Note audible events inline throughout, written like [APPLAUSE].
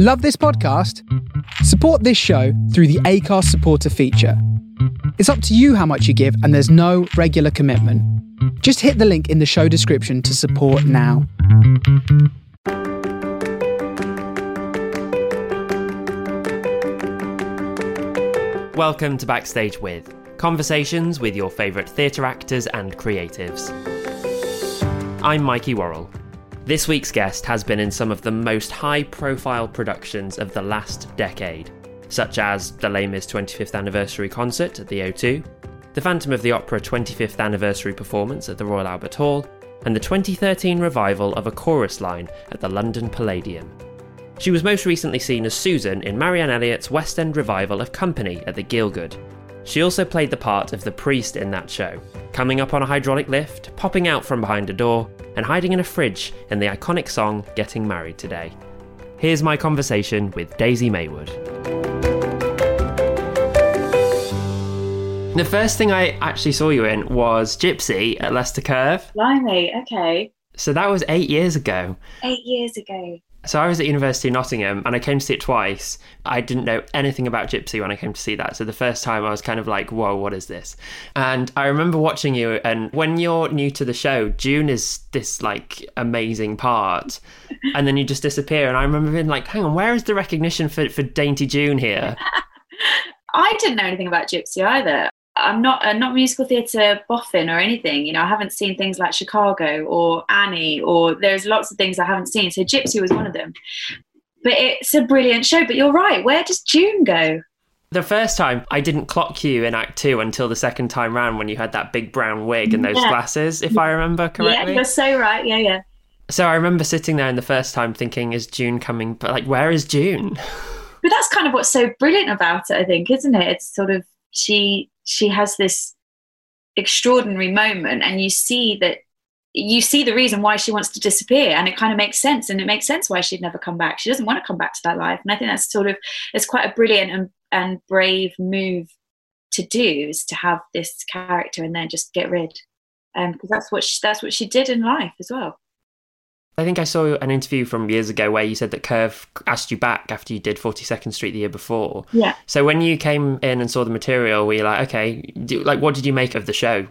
Love this podcast? Support this show through the Acast supporter feature. It's up to you how much you give, and there's no regular commitment. Just hit the link in the show description to support now. Welcome to Backstage With conversations with your favourite theatre actors and creatives. I'm Mikey Worrell. This week's guest has been in some of the most high profile productions of the last decade, such as the Les Mis 25th anniversary concert at the O2, the Phantom of the Opera 25th anniversary performance at the Royal Albert Hall, and the 2013 revival of a chorus line at the London Palladium. She was most recently seen as Susan in Marianne Elliott's West End revival of Company at the Gielgud. She also played the part of the priest in that show, coming up on a hydraulic lift, popping out from behind a door, and hiding in a fridge in the iconic song Getting Married Today. Here's my conversation with Daisy Maywood. The first thing I actually saw you in was Gypsy at Leicester Curve. Blimey, okay. So that was eight years ago. Eight years ago. So I was at University of Nottingham and I came to see it twice. I didn't know anything about Gypsy when I came to see that. So the first time I was kind of like, whoa, what is this? And I remember watching you and when you're new to the show, June is this like amazing part. And then you just disappear. And I remember being like, hang on, where is the recognition for, for Dainty June here? [LAUGHS] I didn't know anything about Gypsy either. I'm not uh, not musical theatre boffin or anything. You know, I haven't seen things like Chicago or Annie, or there's lots of things I haven't seen. So Gypsy was one of them. But it's a brilliant show. But you're right. Where does June go? The first time I didn't clock you in Act Two until the second time round when you had that big brown wig and those Yeah. glasses, if I remember correctly. Yeah, you're so right. Yeah, yeah. So I remember sitting there in the first time thinking, is June coming? But like, where is June? [LAUGHS] But that's kind of what's so brilliant about it, I think, isn't it? It's sort of she she has this extraordinary moment, and you see that you see the reason why she wants to disappear, and it kind of makes sense, and it makes sense why she'd never come back. She doesn't want to come back to that life, and I think that's sort of it's quite a brilliant and and brave move to do is to have this character and then just get rid, um, and because that's what she, that's what she did in life as well. I think I saw an interview from years ago where you said that Curve asked you back after you did 42nd Street the year before. Yeah. So when you came in and saw the material, were you like, okay, do, like, what did you make of the show?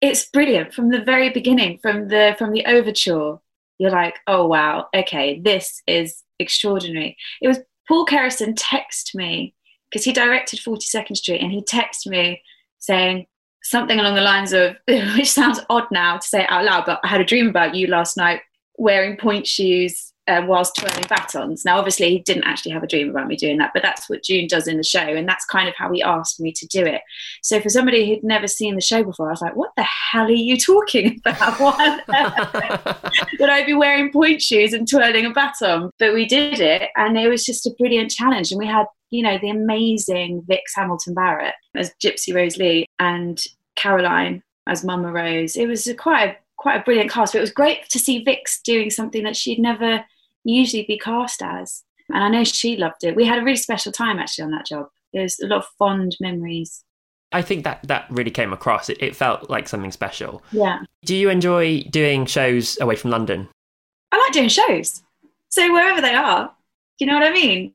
it's brilliant from the very beginning from the from the overture you're like oh wow okay this is extraordinary it was paul kerryson texted me because he directed 42nd street and he texted me saying something along the lines of [LAUGHS] which sounds odd now to say it out loud but i had a dream about you last night wearing pointe shoes uh, whilst twirling batons now obviously he didn't actually have a dream about me doing that but that's what june does in the show and that's kind of how he asked me to do it so for somebody who'd never seen the show before, I was like, "What the hell are you talking [LAUGHS] about? What on earth [LAUGHS] would I be wearing pointe shoes and twirling a baton?" But we did it, and it was just a brilliant challenge. And we had, you know, the amazing Vix Hamilton Barritt as Gypsy Rose Lee and Caroline as Mama Rose. It was a quite a, quite a brilliant cast. But it was great to see Vix doing something that she'd never usually be cast as, and I know she loved it. We had a really special time actually on that job. There's a lot of fond memories. I think that that really came across. It, it felt like something special. Yeah. Do you enjoy doing shows away from London? I like doing shows. So wherever they are, you know what I mean?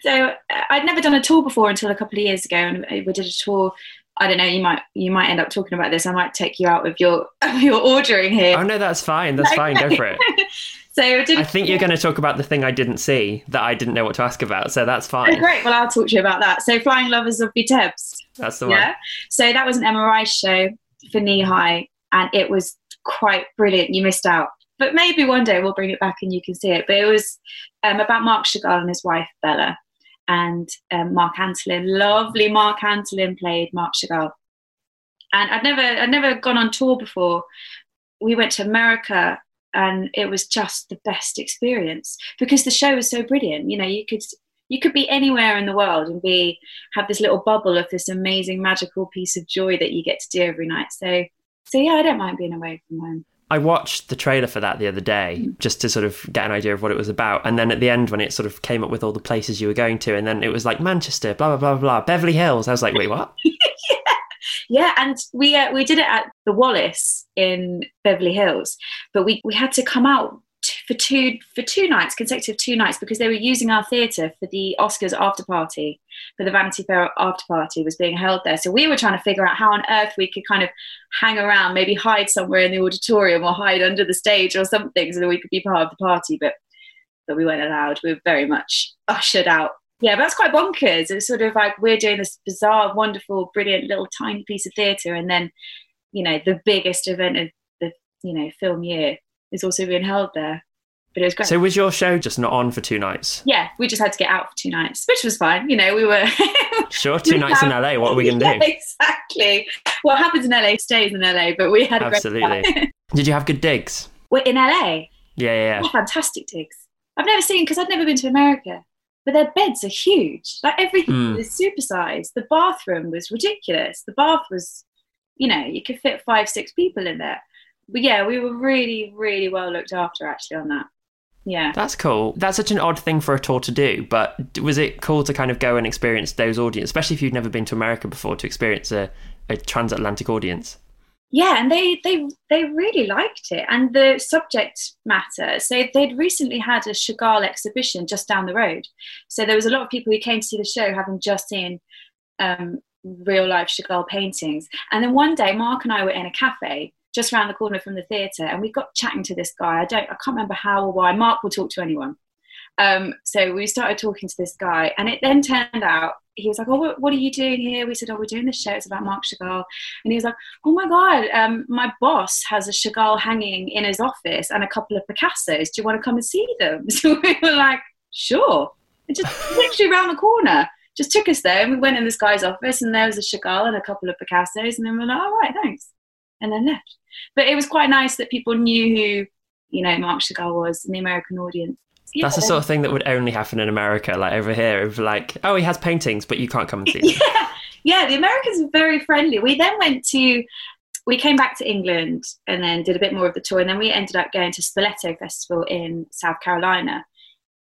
So uh, I'd never done a tour before until a couple of years ago, and we did a tour. I don't know. You might you might end up talking about this. I might take you out with your [LAUGHS] your ordering here. Oh no, that's fine. That's fine. Go for it. [LAUGHS] so I, I think you're going to talk about the thing I didn't see that I didn't know what to ask about. So that's Oh, fine. great. Well, I'll talk to you about that. So Flying Lovers of Vitebsk. That's the one. Yeah. So that was an Emma Rice show for Kneehigh, and it was quite brilliant. You missed out, but maybe one day we'll bring it back and you can see it. But it was um, about Marc Chagall and his wife Bella, and um, Marc Antolin. Lovely Marc Antolin played Marc Chagall, and I'd never I'd never gone on tour before. We went to America. And it was just the best experience because the show was so brilliant. You know, you could you could be anywhere in the world and be have this little bubble of this amazing magical piece of joy that you get to do every night. So so yeah, I don't mind being away from home. I watched the trailer for that the other day just to sort of get an idea of what it was about. And then at the end, when it sort of came up with all the places you were going to, and then it was like Manchester, blah, blah, blah, blah, Beverly Hills. I was like, wait, what? [LAUGHS] Yeah, and we uh, we did it at the Wallis in Beverly Hills, but we we had to come out for two for two nights, consecutive two nights, because they were using our theatre for the Oscars after party, for the Vanity Fair after party was being held there. So we were trying to figure out how on earth we could kind of hang around, maybe hide somewhere in the auditorium or hide under the stage or something, so that we could be part of the party. But but we weren't allowed. We were very much ushered out. Yeah, that's quite bonkers. It's sort of like we're doing this bizarre, wonderful, brilliant little tiny piece of theatre, and then you know the biggest event of the you know film year is also being held there but it was great. So was your show just not on for two nights? Yeah, we just had to get out for two nights, which was fine. You know, we were [LAUGHS] sure two nights in LA. What are we going [LAUGHS] to yeah, do? Exactly. What happens in LA stays in LA. But we had absolutely. [LAUGHS] Did you have good digs? We're in LA. Yeah, yeah. yeah. fantastic digs. I've never seen because I'd never been to America. But their beds are huge. Like everything mm. is supersized. The bathroom was ridiculous. The bath was, you know, you could fit five, six people in there. But yeah, we were really, really well looked after actually on that. Yeah. That's cool. That's such an odd thing for a tour to do, but was it cool to kind of go and experience those audiences, especially if you'd never been to America before, to experience a, a transatlantic audience? Yeah, and they they they really liked it, and the subject matter. So they'd recently had a Chagall exhibition just down the road, so there was a lot of people who came to see the show having just seen um, real life Chagall paintings. And then one day, Mark and I were in a cafe, just around the corner from the theatre, and we got chatting to this guy. I don't, I can't remember how or why. Mark will talk to anyone. Um, so we started talking to this guy, and it then turned out he was like, "Oh, what, what, are you doing here?" We said, "Oh, we're doing this show. It's about Marc Chagall." And he was like, "Oh my god, um, my boss has a Chagall hanging in his office and a couple of Picassos. Do you want to come and see them?" [LAUGHS] So we were like, "Sure." It just literally around the corner. Just took us there, and we went in this guy's office, and there was a Chagall and a couple of Picassos, and then we are like, "All right, thanks," and then left but it was quite nice that people knew who you know Marc Chagall was in the American audience. Yeah. That's the sort of thing that would only happen in America, like over here, of like, oh, he has paintings, but you can't come and see them. [LAUGHS] yeah, yeah. The Americans are very friendly. We then went to, we came back to England and then did a bit more of the tour, and then we ended up going to Spoleto Festival in South Carolina,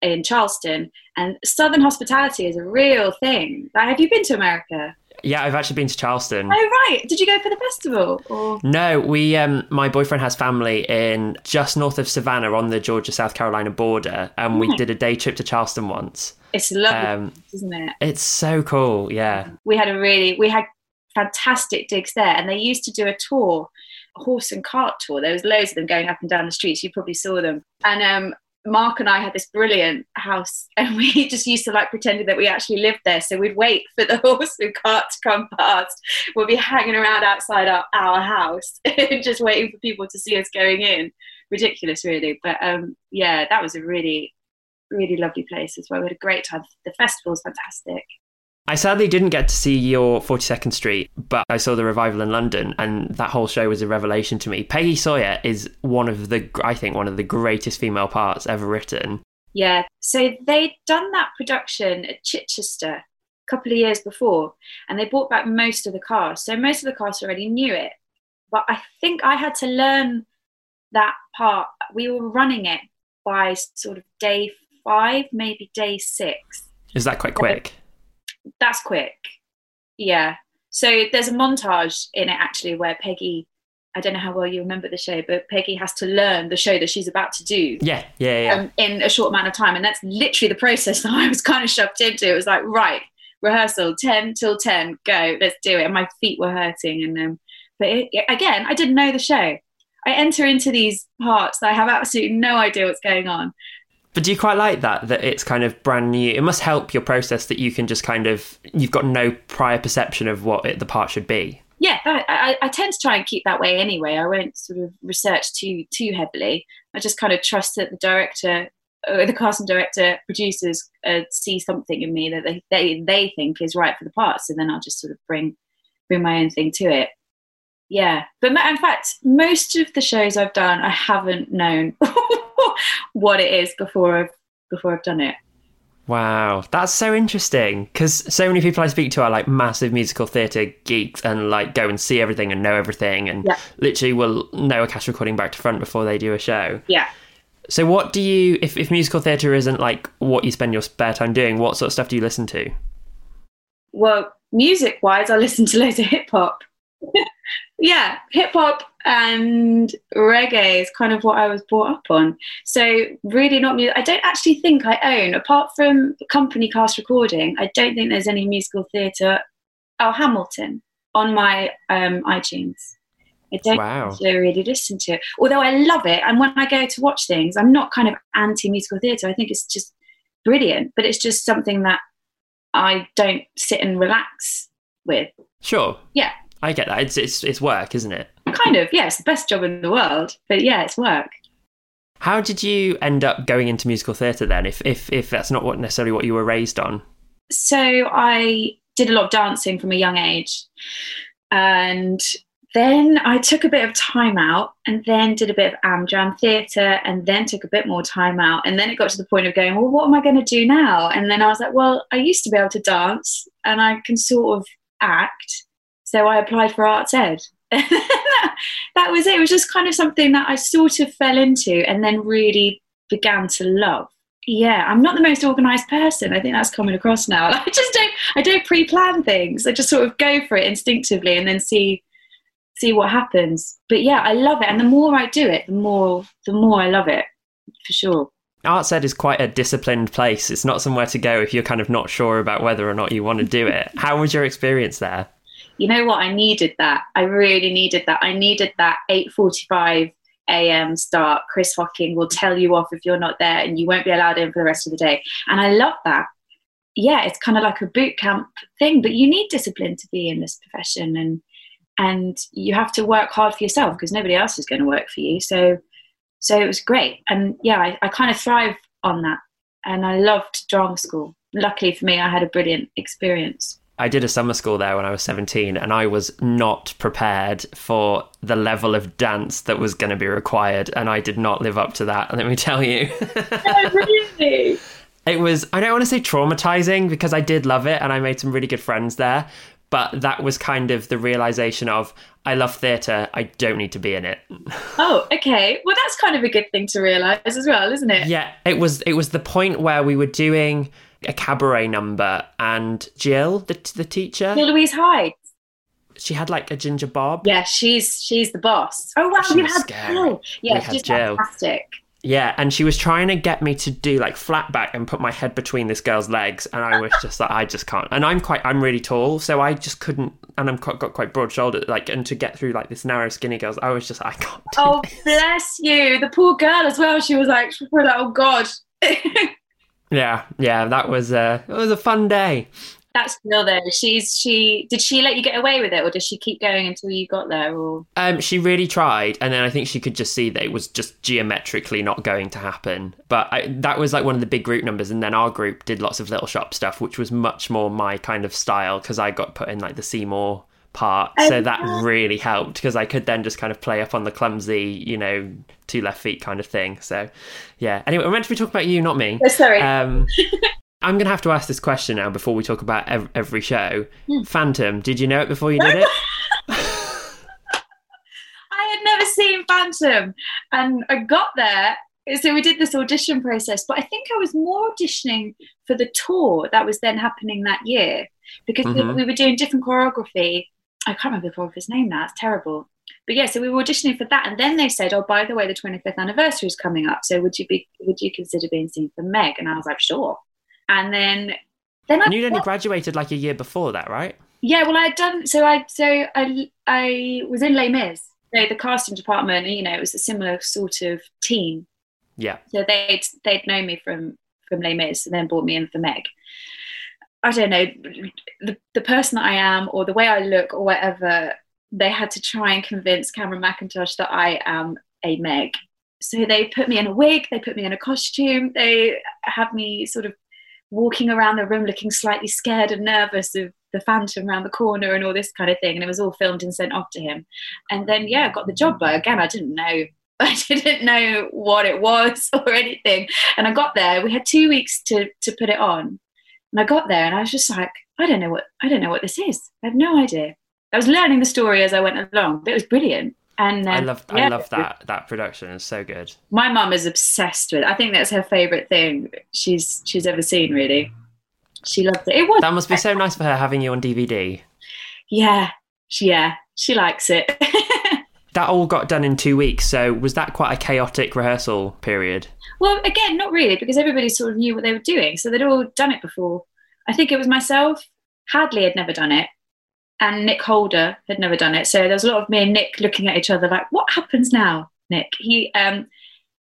in Charleston. And Southern hospitality is a real thing. Like, have you been to America? Yeah, I've actually been to Charleston. Oh right, did you go for the festival? Or? No, we. Um, my boyfriend has family in just north of Savannah on the Georgia South Carolina border, and we did a day trip to Charleston once. It's lovely, um, isn't it? It's so cool. Yeah, we had a really we had fantastic digs there, and they used to do a tour a horse and cart tour. There was loads of them going up and down the streets. You probably saw them. And um, Mark and I had this brilliant house, [LAUGHS] and we just used to like pretending that we actually lived there. So we'd wait for the [LAUGHS] horse and cart to come past. We'd be hanging around outside our, our house, [LAUGHS] just waiting for people to see us going in. Ridiculous, really. But um, yeah, that was a really, really lovely place as well. We had a great time. The festival was fantastic. I sadly didn't get to see your 42nd Street, but I saw the revival in London, and that whole show was a revelation to me. Peggy Sawyer is one of the, I think, one of the greatest female parts ever written. Yeah, so they'd done that production at Chichester a couple of years before, and they brought back most of the cast. So most of the cast already knew it, but I think I had to learn that part. We were running it by sort of day five, maybe day six. Is that quite quick? That's quick. Yeah. So there's a montage in it actually where Peggy, I don't know how well you remember the show, but Peggy has to learn the show that she's about to do. Yeah, yeah, yeah. Um, in a short amount of time, and that's literally the process [LAUGHS] that I was kind of shoved into. It was like, right, rehearsal, ten till ten, go, let's do it. And my feet were hurting, and um, but it, again, I didn't know the show. I enter into these parts that I have absolutely no idea what's going on. But do you quite like that? That it's kind of brand new. It must help your process that you can just kind of you've got no prior perception of what it, the part should be. Yeah, I, I, tend to try and keep that way anyway. I won't sort of research too too heavily. I just kind of trust that the director, or the casting director, producers uh, see something in me that they, they they think is right for the part. So then I'll just sort of bring bring my own thing to it. Yeah, but in fact, most of the shows I've done, I haven't known [LAUGHS] [LAUGHS] what it is before I've before I've done it. Wow, that's so interesting because so many people I speak to are like massive musical theatre geeks and like go and see everything and know everything and yeah. literally will know a cast recording back to front before they do a show. Yeah. So, what do you, if, if musical theatre isn't like what you spend your spare time doing, what sort of stuff do you listen to? Well, music wise, I [LAUGHS] listen to loads of hip hop. [LAUGHS] yeah, hip hop and reggae is kind of what I was brought up on. So really not music. I don't actually think I own, apart from company cast recording, I don't think there's any musical theatre. Oh, Hamilton on my um, iTunes. I don't Wow. really listen to it, although I love it. And when I go to watch things, I'm not kind of anti musical theatre. I think it's just brilliant, but it's just something that I don't sit and relax with. Sure. Yeah. I get that. It's it's it's work, isn't it? Kind of, yeah, it's the best job in the world, but yeah, it's work. How did you end up going into musical theatre then? If if if that's not what necessarily what you were raised on. So I did a lot of dancing from a young age. And then I took a bit of time out and then did a bit of Amdram theatre and then took a bit more time out. And then it got to the point of going, well, what am I going to do now? And then I was like, well, I used to be able to dance and I can sort of act. So I applied for Arts Ed. [LAUGHS] that was it. It was just kind of something that I sort of fell into and then really began to love yeah i'm not the most organized person i think that's coming across now [LAUGHS] i just don't i don't pre-plan things i just sort of go for it instinctively and then see see what happens but yeah i love it and the more i do it the more the more i love it for sure Arts Ed is quite a disciplined place. It's not somewhere to go if you're kind of not sure about whether or not you want to do it. How was your experience there? You know what? I needed that. I really needed that. I needed that 8.45 a.m start. Chris hocking will tell you off if you're not there and you won't be allowed in for the rest of the day. And i love that. Yeah it's kind of like a boot camp thing but you need discipline to be in this profession and and you have to work hard for yourself because nobody else is going to work for you. So so it was great. And yeah I, I kind of thrive on that. And i loved drama school. Luckily for me i had a brilliant experience I did a summer school there when I was 17, and I was not prepared for the level of dance that was going to be required, and I did not live up to that, let me tell you. [LAUGHS] oh, really it was, I don't want to say traumatizing because I did love it and I made some really good friends there, but that was kind of the realization of I love theatre, I don't need to be in it. [LAUGHS] Oh, okay. Well, that's kind of a good thing to realize as well, isn't it? Yeah, it was it was the point where we were doing a cabaret number and Jill, the the teacher, Jill Louise Hyde. she had like a ginger bob. Yeah, she's she's the boss. Oh wow, She you had scary. Jill. Yeah, she's Jill. fantastic. Yeah, and she was trying to get me to do like flat back and put my head between this girl's legs, and I was [LAUGHS] just like, I just can't. And I'm quite, I'm really tall, so I just couldn't. And I'm quite, got quite broad shouldered, like, and to get through like this narrow, skinny girls, I was just, I can't. Oh this. bless you. The poor girl as well. She was like, she was like, oh god. [LAUGHS] Yeah, yeah, that was, uh, it was a fun day. That's Jill though. She's she. Did she let you get away with it, or does she keep going until you got there? Or Um, she really tried, and then I think she could just see that it was just geometrically not going to happen. But I, that was like one of the big group numbers, and then our group did lots of little shop stuff, which was much more my kind of style because I got put in like the Seymour part, so Oh, that really helped because I could then just kind of play up on the clumsy, you know, two left feet kind of thing. So, yeah. Anyway, we're meant to be talking about you, not me. oh, sorry. Um, [LAUGHS] I'm going to have to ask this question now before we talk about ev- every show. Hmm. Phantom, did you know it before you did it? [LAUGHS] [LAUGHS] I had never seen Phantom, and I got there. So we did this audition process, but I think I was more auditioning for the tour that was then happening that year because we- Mhm. we, were doing different choreography. I can't remember the choreographer's name now. It's terrible. But yeah, so we were auditioning for that, and then they said, "Oh, by the way, the 25th anniversary is coming up. So would you be would you consider being seen for Meg?" And I was like, "Sure." And then then I And you'd only graduated like a year before that, right? yeah, well, I'd done so. I so I I was in Les Mis, so the casting department. You know, it was a similar sort of team. Yeah. So they'd they'd known me from from Les Mis, and then brought me in for Meg. I don't know the the person that I am, or the way I look, or whatever. They had to try and convince Cameron Mackintosh that I am a Meg. So they put me in a wig, they put me in a costume, they had me sort of walking around the room looking slightly scared and nervous of the phantom around the corner and all this kind of thing and it was all filmed and sent off to him and then yeah I got the job but again i didn't know [LAUGHS] i didn't know what it was [LAUGHS] or anything and i got there we had two weeks to to put it on and i got there and i was just like i don't know what i don't know what this is i have no idea i was learning the story as i went along but it was brilliant and I um, love I love that that production. It's so good. my mum is obsessed with it. I think that's her favorite thing she's she's ever seen really she loved it it was That must be so [LAUGHS] nice for her having you on DVD. yeah she- yeah she likes it. [LAUGHS] that all got done in two weeks. So was that quite a chaotic rehearsal period? Well, again, not really, because everybody sort of knew what they were doing. So they'd all done it before. I think it was myself. Hadley had never done it, and Nick Holder had never done it. So there was a lot of me and Nick looking at each other like, "What happens now, Nick?" He, um,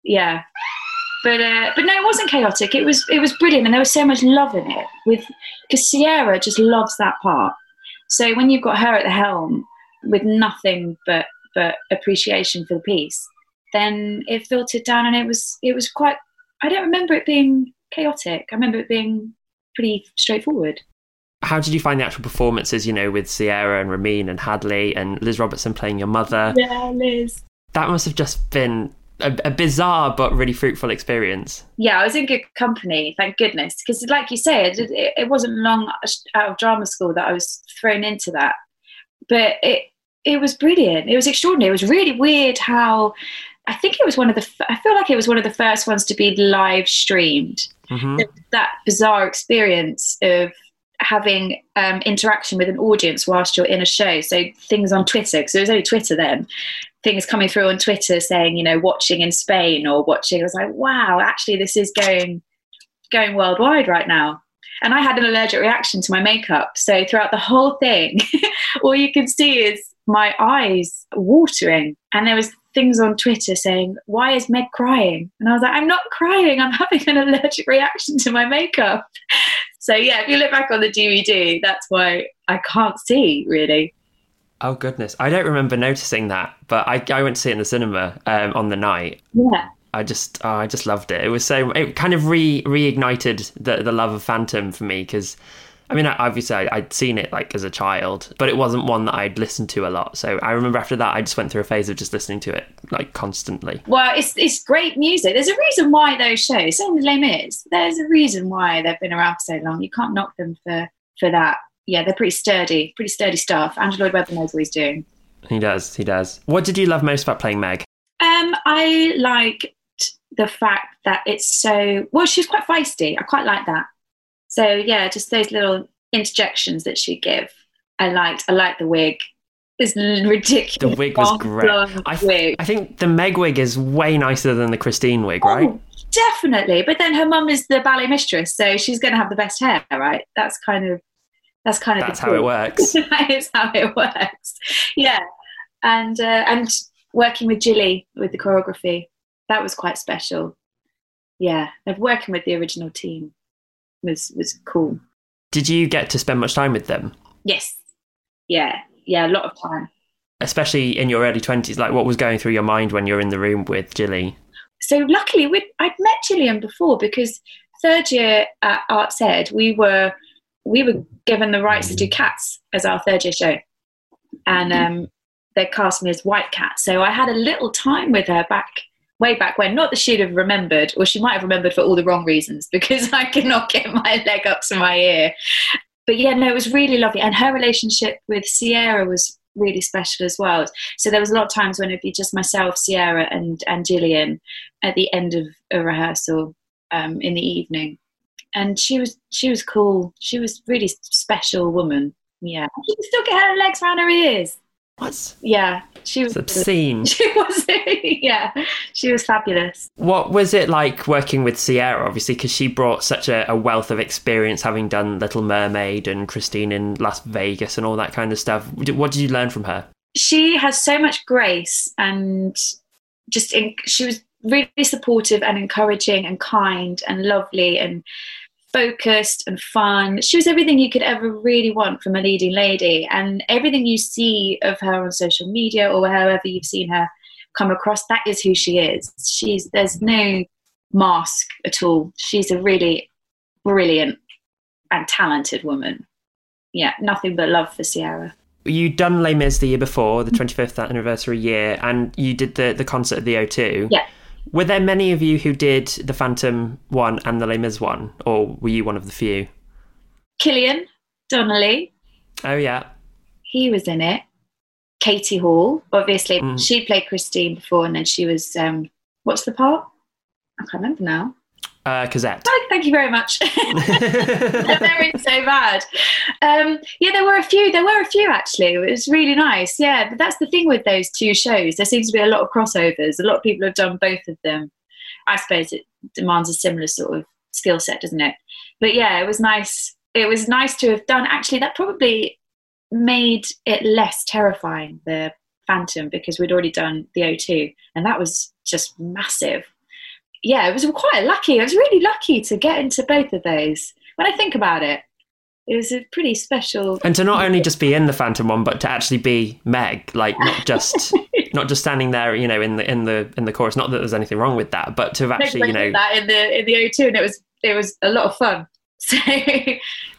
yeah, but uh, but no, it wasn't chaotic. It was it was brilliant, and there was so much love in it. With because Sierra just loves that part. So when you've got her at the helm with nothing but but appreciation for the piece, then it filtered down, and it was it was quite. I don't remember it being chaotic. I remember it being pretty straightforward. How did you find the actual performances? You know, with Sierra and Ramin and Hadley and Liz Robertson playing your mother. Yeah, Liz. That must have just been a, a, bizarre but really fruitful experience. Yeah, I was in good company, thank goodness. Because, like you said, it, it, wasn't long out of drama school that I was thrown into that. But it it was brilliant. It was extraordinary. It was really weird how I think it was one of the. I feel like it was one of the first ones to be live streamed. Mm-hmm. That bizarre experience of having um, interaction with an audience whilst you're in a show. So things on Twitter, because it was only Twitter then, things coming through on Twitter saying, you know, watching in Spain or watching. I was like, wow, actually, this is going going worldwide right now. And I had an allergic reaction to my makeup. So throughout the whole thing, [LAUGHS] all you can see is my eyes watering. And there was things on Twitter saying, "Why is Meg crying?" And I was like, "I'm not crying. I'm having an allergic reaction to my makeup." [LAUGHS] So yeah, if you look back on the DVD, that's why I can't see really. Oh goodness, I don't remember noticing that, but I, I went to see it in the cinema um, on the night. Yeah. I just oh, I just loved it. It was so it kind of re reignited the the love of Phantom for me because I mean obviously I, would seen it like as a child, but it wasn't one that I'd listened to a lot. So I remember after that I just went through a phase of just listening to it like constantly. Well, it's it's great music. There's a reason why those shows, same as Les Mis, there's a reason why they've been around for so long. You can't knock them for for that yeah, they're pretty sturdy, pretty sturdy stuff. Andrew Lloyd Webber knows what he's doing. He does. He does. What did you love most about playing Meg? Um, I liked the fact that it's so well. She's quite feisty. I quite like that. So yeah, just those little interjections that she'd give. I liked. I liked the wig. It's [LAUGHS] ridiculous. The wig was great. I, th- I, think the Meg wig is way nicer than the Christine wig, oh, right? Definitely. But then her mum is the ballet mistress, so she's going to have the best hair, right? That's kind of that's kind of that's how it works. [LAUGHS] that is how it works. Yeah, and uh, and working with Gilly with the choreography that was quite special. Yeah, of working with the original team was was cool. Did you get to spend much time with them? Yes. Yeah, yeah, a lot of time. Especially in your early twenties, like what was going through your mind when you're in the room with Gilly? So luckily, I'd met Gillian before because third year at Arts Ed, we were we were given the rights to do Cats as our third year show, and um, they cast me as White Cat. So I had a little time with her back way back when. Not that she'd have remembered, or she might have remembered for all the wrong reasons [LAUGHS] because I could not get my leg up to my ear. But yeah, no, it was really lovely, and her relationship with Sierra was really special as well. So there was a lot of times when it'd be just myself, Sierra, and and Gillian at the end of a rehearsal um, in the evening and she was she was cool. She was really special woman. Yeah, she could still get her legs around her ears. What? Yeah, she was it's obscene. [LAUGHS] She was, yeah, she was fabulous. What was it like working with Sierra? Obviously, because she brought such a, a, wealth of experience, having done Little Mermaid and Christine in Las Vegas and all that kind of stuff. What did you learn from her? She has so much grace and just in, she was really supportive and encouraging and kind and lovely and focused and fun. She was everything you could ever really want from a leading lady. And everything you see of her on social media or however you've seen her come across, that is who she is. She's there's no mask at all. She's a really brilliant and talented woman. Yeah, nothing but love for Sierra. You done Les Mis the year before, the 25th anniversary year, and you did the, the concert at the O2. Yeah. Were there many of you who did the Phantom one and the Les Mis one, or were you one of the few? Killian Donnelly. Oh yeah. He was in it. Katie Hall, obviously, mm. she played Christine before, and then she was um, what's the part? I can't remember now. Uh, Cosette. Oh, thank you very much. [LAUGHS] [LAUGHS] They're in so bad. Um, yeah, there were a few. There were a few actually. It was really nice. Yeah, but that's the thing with those two shows. There seems to be a lot of crossovers. A lot of people have done both of them. I suppose it demands a similar sort of skill set, doesn't it? But yeah, it was nice. It was nice to have done. Actually, that probably made it less terrifying. The Phantom because we'd already done the O2, and that was just massive yeah, it was quite lucky. I was really lucky to get into both of those. When I think about it, it was a pretty special. And to not only just be in the Phantom one, but to actually be Meg, like not just [LAUGHS] not just standing there, you know, in the in the in the chorus. Not that there's anything wrong with that, but to have actually, you know, that in the in the O2, and it was it was a lot of fun. [LAUGHS] So,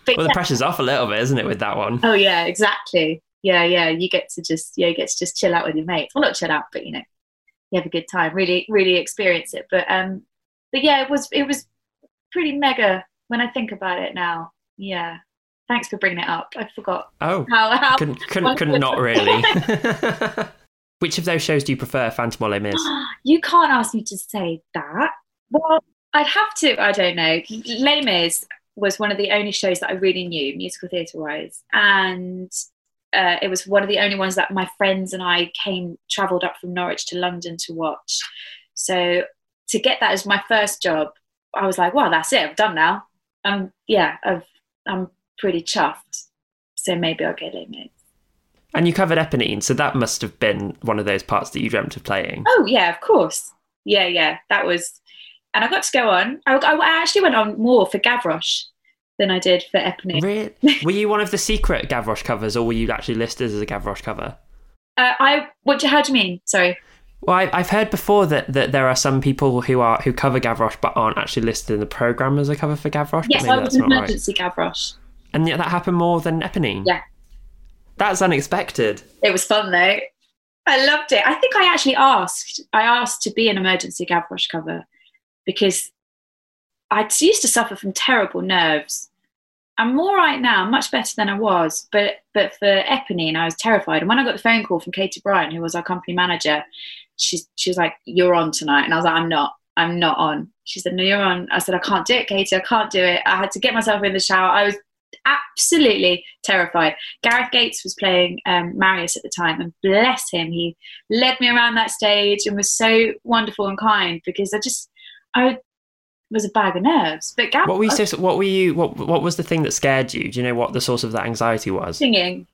but well, the pressure's off a little bit, isn't it, with that one? Oh yeah, exactly. Yeah, yeah. You get to just yeah, you get to just chill out with your mates. Well, not chill out, but you know, you have a good time. Really, really experience it. But um, but yeah, it was it was pretty mega when I think about it now. Yeah. Thanks for bringing it up. I forgot. Oh, how, how couldn't [LAUGHS] couldn't, couldn't not really. [LAUGHS] [LAUGHS] Which of those shows do you prefer, Phantom or Les Mis? [GASPS] You can't ask me to say that. Well, I'd have to. I don't know. Les Mis was one of the only shows that I really knew, musical theatre wise, and uh, it was one of the only ones that my friends and I came travelled up from Norwich to London to watch. So to get that as my first job, I was like, "Wow, that's it. I've done now." Um, yeah, I've, I'm pretty chuffed. So maybe I'll get in it. And you covered Eponine, so that must have been one of those parts that you dreamt of playing. Oh yeah, of course. Yeah, yeah, that was, and I got to go on. I, I actually went on more for Gavroche than I did for Eponine. Really? [LAUGHS] were you one of the secret Gavroche covers, or were you actually listed as a Gavroche cover? Uh, I what? How do you mean? Sorry. Well, I, have heard before that, that there are some people who are who cover Gavroche but aren't actually listed in the program as a cover for Gavroche. Yes, I was an emergency right. Gavroche. And yet that happened more than Eponine. Yeah, that's unexpected. It was fun though. I loved it. I think I actually asked. I asked to be an emergency Gavroche cover because I used to suffer from terrible nerves. I'm all right now, much better than I was. But but for Eponine, I was terrified. And when I got the phone call from Katie Bryan, who was our company manager, she she was like, "You're on tonight," and I was like, "I'm not. I'm not on." She said, "No, you're on." I said, "I can't do it, Katie. I can't do it." I had to get myself in the shower. I was absolutely terrified. Gareth Gates was playing um, Marius at the time, and bless him, he led me around that stage and was so wonderful and kind because I just I was a bag of nerves. But what were you? What were you? What What was the thing that scared you? Do you know what the source of that anxiety was? Singing.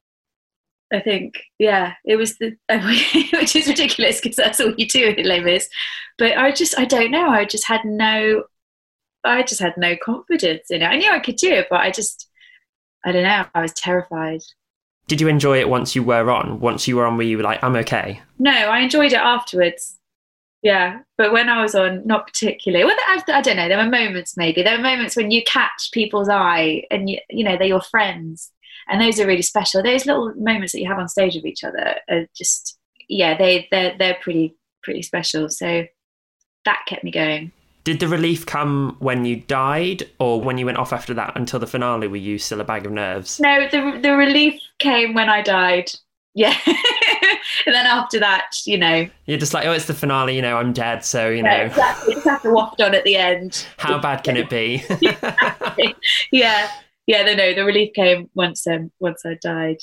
I think, yeah, it was the, [LAUGHS] which is ridiculous because that's all you do in Les. But I just, I don't know. I just had no, I just had no confidence in it. I knew I could do it, but I just, I don't know. I was terrified. Did you enjoy it once you were on? Once you were on, were you were like, I'm okay? No, I enjoyed it afterwards. Yeah, but when I was on, not particularly. Well, I, I don't know. There were moments, maybe. There were moments when you catch people's eye, and you, you know they're your friends, and those are really special. Those little moments that you have on stage with each other are just yeah, they they're they're pretty pretty special. So that kept me going. Did the relief come when you died, or when you went off after that until the finale? Were you still a bag of nerves? No, the the relief came when I died. Yeah, [LAUGHS] and then after that, you know, you're just like, oh, it's the finale. You know, I'm dead, so you know, yeah, exactly. You just have to waft on at the end. How bad can it be? [LAUGHS] [LAUGHS] yeah, yeah, no, no. The relief came once um, once I died.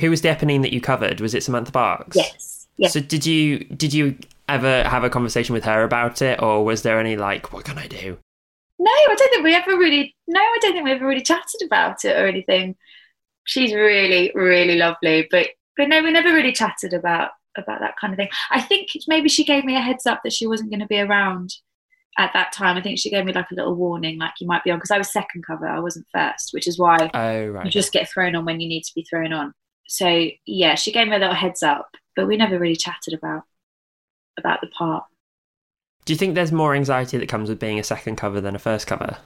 Who was the Eponine that you covered? Was it Samantha Barks? Yes. Yes. So did you did you ever have a conversation with her about it, or was there any like, what can I do? No, I don't think we ever really. No, I don't think we ever really chatted about it or anything. She's really, really lovely, but but no, we never really chatted about about that kind of thing. I think maybe she gave me a heads up that she wasn't going to be around at that time. I think she gave me like a little warning, like you might be on, because I was second cover, I wasn't first, which is why oh, right. you just get thrown on when you need to be thrown on. So yeah, she gave me a little heads up, but we never really chatted about about the part. Do you think there's more anxiety that comes with being a second cover than a first cover?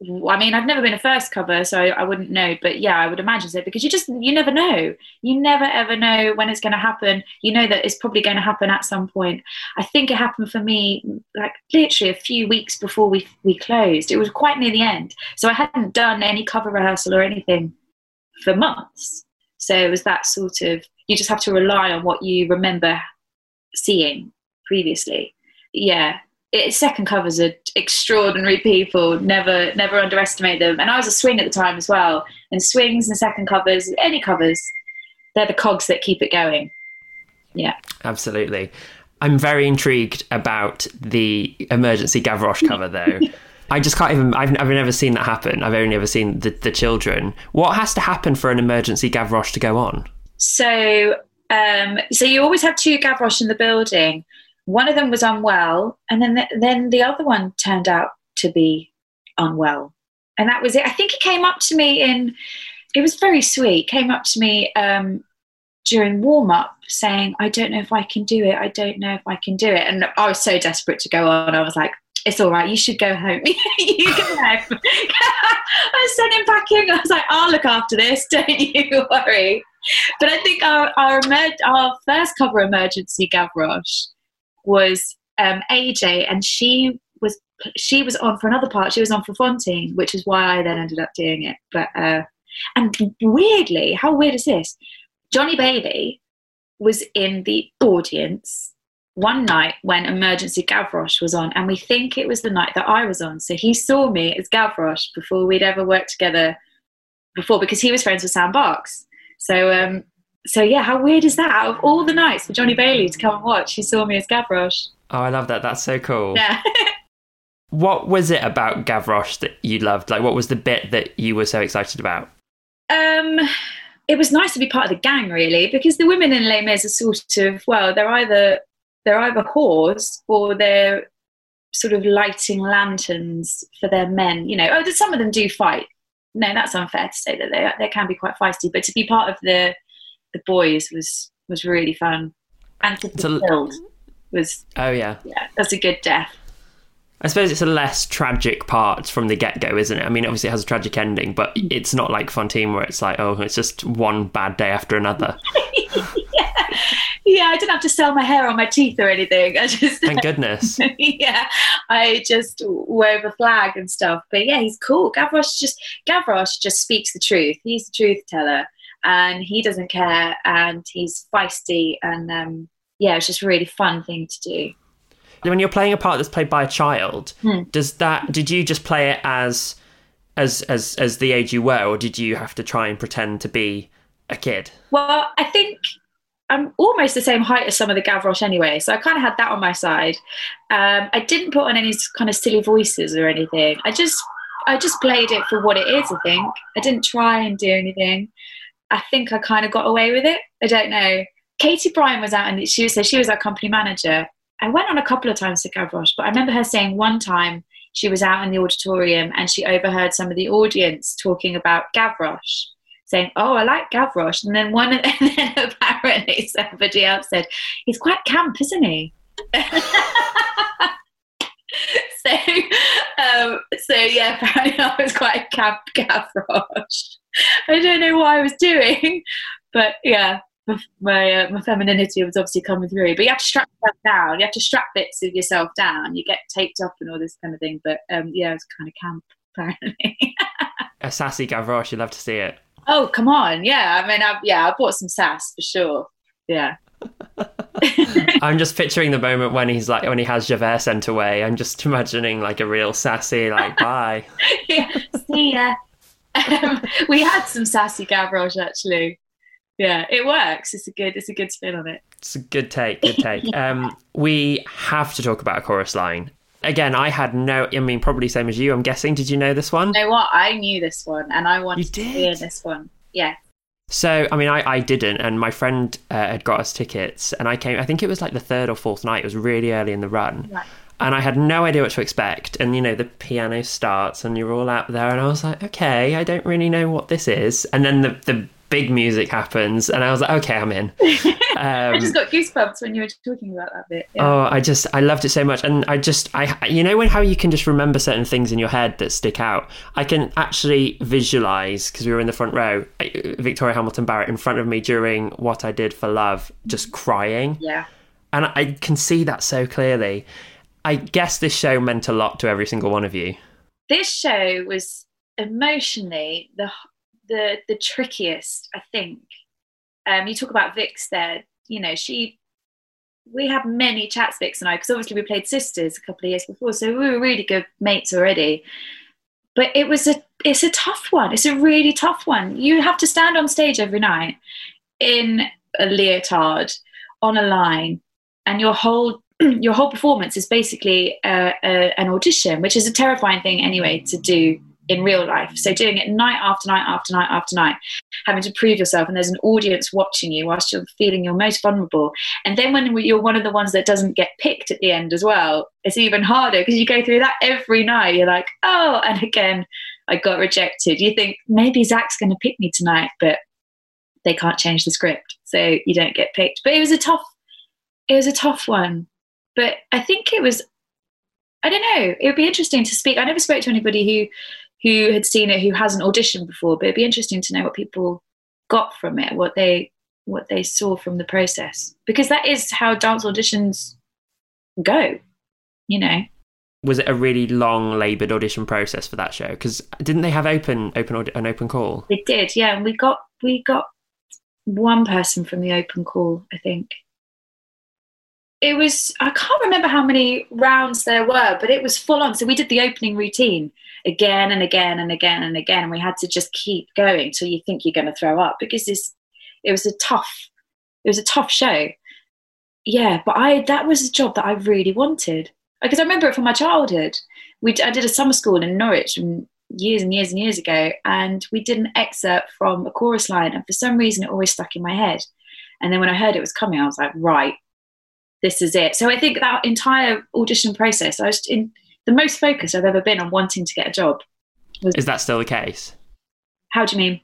I mean, I've never been a first cover, so I wouldn't know. But yeah, I would imagine so because you just you never know. You never ever know when it's going to happen. You know that it's probably going to happen at some point. I think it happened for me like literally a few weeks before we we closed. It was quite near the end, so I hadn't done any cover rehearsal or anything for months. So it was that sort of you just have to rely on what you remember seeing previously. Yeah, it, second covers are extraordinary people. Never, never underestimate them. And I was a swing at the time as well. And swings and second covers, any covers, they're the cogs that keep it going. Yeah, absolutely. I'm very intrigued about the emergency Gavroche cover, though. [LAUGHS] I just can't even. I've, I've never seen that happen. I've only ever seen the, the children. What has to happen for an emergency Gavroche to go on? So, um, so you always have two Gavroche in the building. One of them was unwell, and then the, then the other one turned out to be unwell, and that was it. I think he came up to me in. It was very sweet. Came up to me um, during warm up saying, I don't know if I can do it. I don't know if I can do it. And I was so desperate to go on. I was like, it's all right. You should go home. [LAUGHS] you go home. [LAUGHS] I sent him back in. I was like, I'll look after this. [LAUGHS] Don't you worry. But I think our our, emer- our first cover emergency Gavroche was um, AJ, and she was she was on for another part. She was on for Fantine, which is why I then ended up doing it. But uh, and weirdly, how weird is this? Johnny Bailey was in the audience one night when Emergency Gavroche was on, and we think it was the night that I was on. So he saw me as Gavroche before we'd ever worked together before because he was friends with Sam Barks. So, um, so yeah, how weird is that? Out of all the nights for Johnny Bailey to come and watch, he saw me as Gavroche. Oh, I love that. That's so cool. Yeah. [LAUGHS] what was it about Gavroche that you loved? Like, what was the bit that you were so excited about? Um, it was nice to be part of the gang, really, because the women in Les Mis are sort of well, they're either they're either whores or they're sort of lighting lanterns for their men. You know, oh, some of them do fight. No, that's unfair to say that they they can be quite feisty, but to be part of the the boys was was really fun, and to be killed was oh yeah yeah that's a good death. I suppose it's a less tragic part from the get go, isn't it? I mean, obviously it has a tragic ending, but mm. it's not like Fantine where it's like, oh, it's just one bad day after another. [LAUGHS] yeah. yeah, I didn't have to sell my hair or my teeth or anything. I just thank goodness. [LAUGHS] yeah, I just wove a flag and stuff. But yeah, he's cool. Gavroche just Gavroche just speaks the truth. He's the truth teller, and he doesn't care, and he's feisty, and um, yeah, it's just a really fun thing to do when you're playing a part that's played by a child, hmm. does that did you just play it as as as as the age you were, or did you have to try and pretend to be a kid? Well, I think I'm almost the same height as some of the Gavroche anyway, so I kind of had that on my side. Um, I didn't put on any kind of silly voices or anything. I just I just played it for what it is. I think I didn't try and do anything. I think I kind of got away with it. I don't know. Katie Bryan was out and she was so she was our company manager, I went on a couple of times to Gavroche, but I remember her saying one time she was out in the auditorium and she overheard some of the audience talking about Gavroche, saying, "Oh, I like Gavroche," and then one, [LAUGHS] and then apparently somebody else said, "He's quite camp, isn't he?" [LAUGHS] so, um, so yeah, [LAUGHS] apparently I was quite a camp Gavroche. I don't know what I was doing, but yeah, my uh, my femininity was obviously coming through. But you have to strap yourself down. You have to strap bits of yourself down. You get taped up and all this kind of thing. But um, yeah, it was kind of camp [LAUGHS] apparently. a sassy Gavroche, you'd love to see it. Oh come on, yeah. I mean, I, yeah, I bought some sass for sure. Yeah. [LAUGHS] I'm just picturing the moment when he's like when he has Javert sent away. I'm just imagining like a real sassy like bye. [LAUGHS] yeah, see ya. Um, we had some sassy Gavroche actually yeah, it works. It's a good it's a good spin on it. It's a good take, good take. [LAUGHS] um, we have to talk about a chorus line. Again, I had no. I mean, probably same as you. I'm guessing. Did you know this one? You know what? I knew this one, and I wanted to in this one. Yeah. So, I mean, I, I didn't, and my friend uh, had got us tickets, and I came. I think it was like the third or fourth night. It was really early in the run, right. and I had no idea what to expect. And you know, the piano starts, and you're all out there, and I was like, okay, I don't really know what this is. And then the the big music happens, and I was like, okay, I'm in. [LAUGHS] Um, I just got goosebumps when you were talking about that bit. Yeah. Oh, I just I loved it so much, and I just I you know when how you can just remember certain things in your head that stick out. I can actually visualize because we were in the front row, Victoria Hamilton Barritt in front of me during what I did for love, just crying. Yeah, and I can see that so clearly. I guess this show meant a lot to every single one of you. This show was emotionally the the the trickiest, I think. Um, you talk about Vix there. You know, she we had many chats, Vix and I, because obviously we played sisters a couple of years before, so we were really good mates already. But it was a it's a tough one. It's a really tough one. You have to stand on stage every night in a leotard on a line, and your whole [CLEARS THROAT] your whole performance is basically uh, uh, an audition, which is a terrifying thing anyway to do in real life. So doing it night after night after night after night, having to prove yourself, and there's an audience watching you whilst you're feeling your most vulnerable. And then when you're one of the ones that doesn't get picked at the end as well, it's even harder because you go through that every night. You're like, oh, [LAUGHS] and again, I got rejected. You think maybe Zach's going to pick me tonight, but they can't change the script, so you don't get picked. But it was a tough, it was a tough one. But I think it was I don't know. It would be interesting to speak. I never spoke to anybody who who had seen it who hasn't auditioned before but it'd be interesting to know what people got from it what they what they saw from the process. Because that is how dance auditions go you know? Was it a really long labored audition process for that show? Because didn't they have open open an open call? They did yeah and we got we got one person from the open call i think. It was i can't remember how many rounds there were but it was full on. So we did the opening routine again and again and again and again. And we had to just keep going till you think you're going to throw up because this, it was a tough, it was a tough show. Yeah, but I that was a job that I really wanted because I remember it from my childhood. We I did a summer school in Norwich years and years and years ago, and we did an excerpt from a chorus line, and for some reason it always stuck in my head. And then when I heard it was coming, I was like, right, this is it. So I think that entire audition process, I was in the most focused I've ever been on wanting to get a job. Was, is that still the case? How do you mean?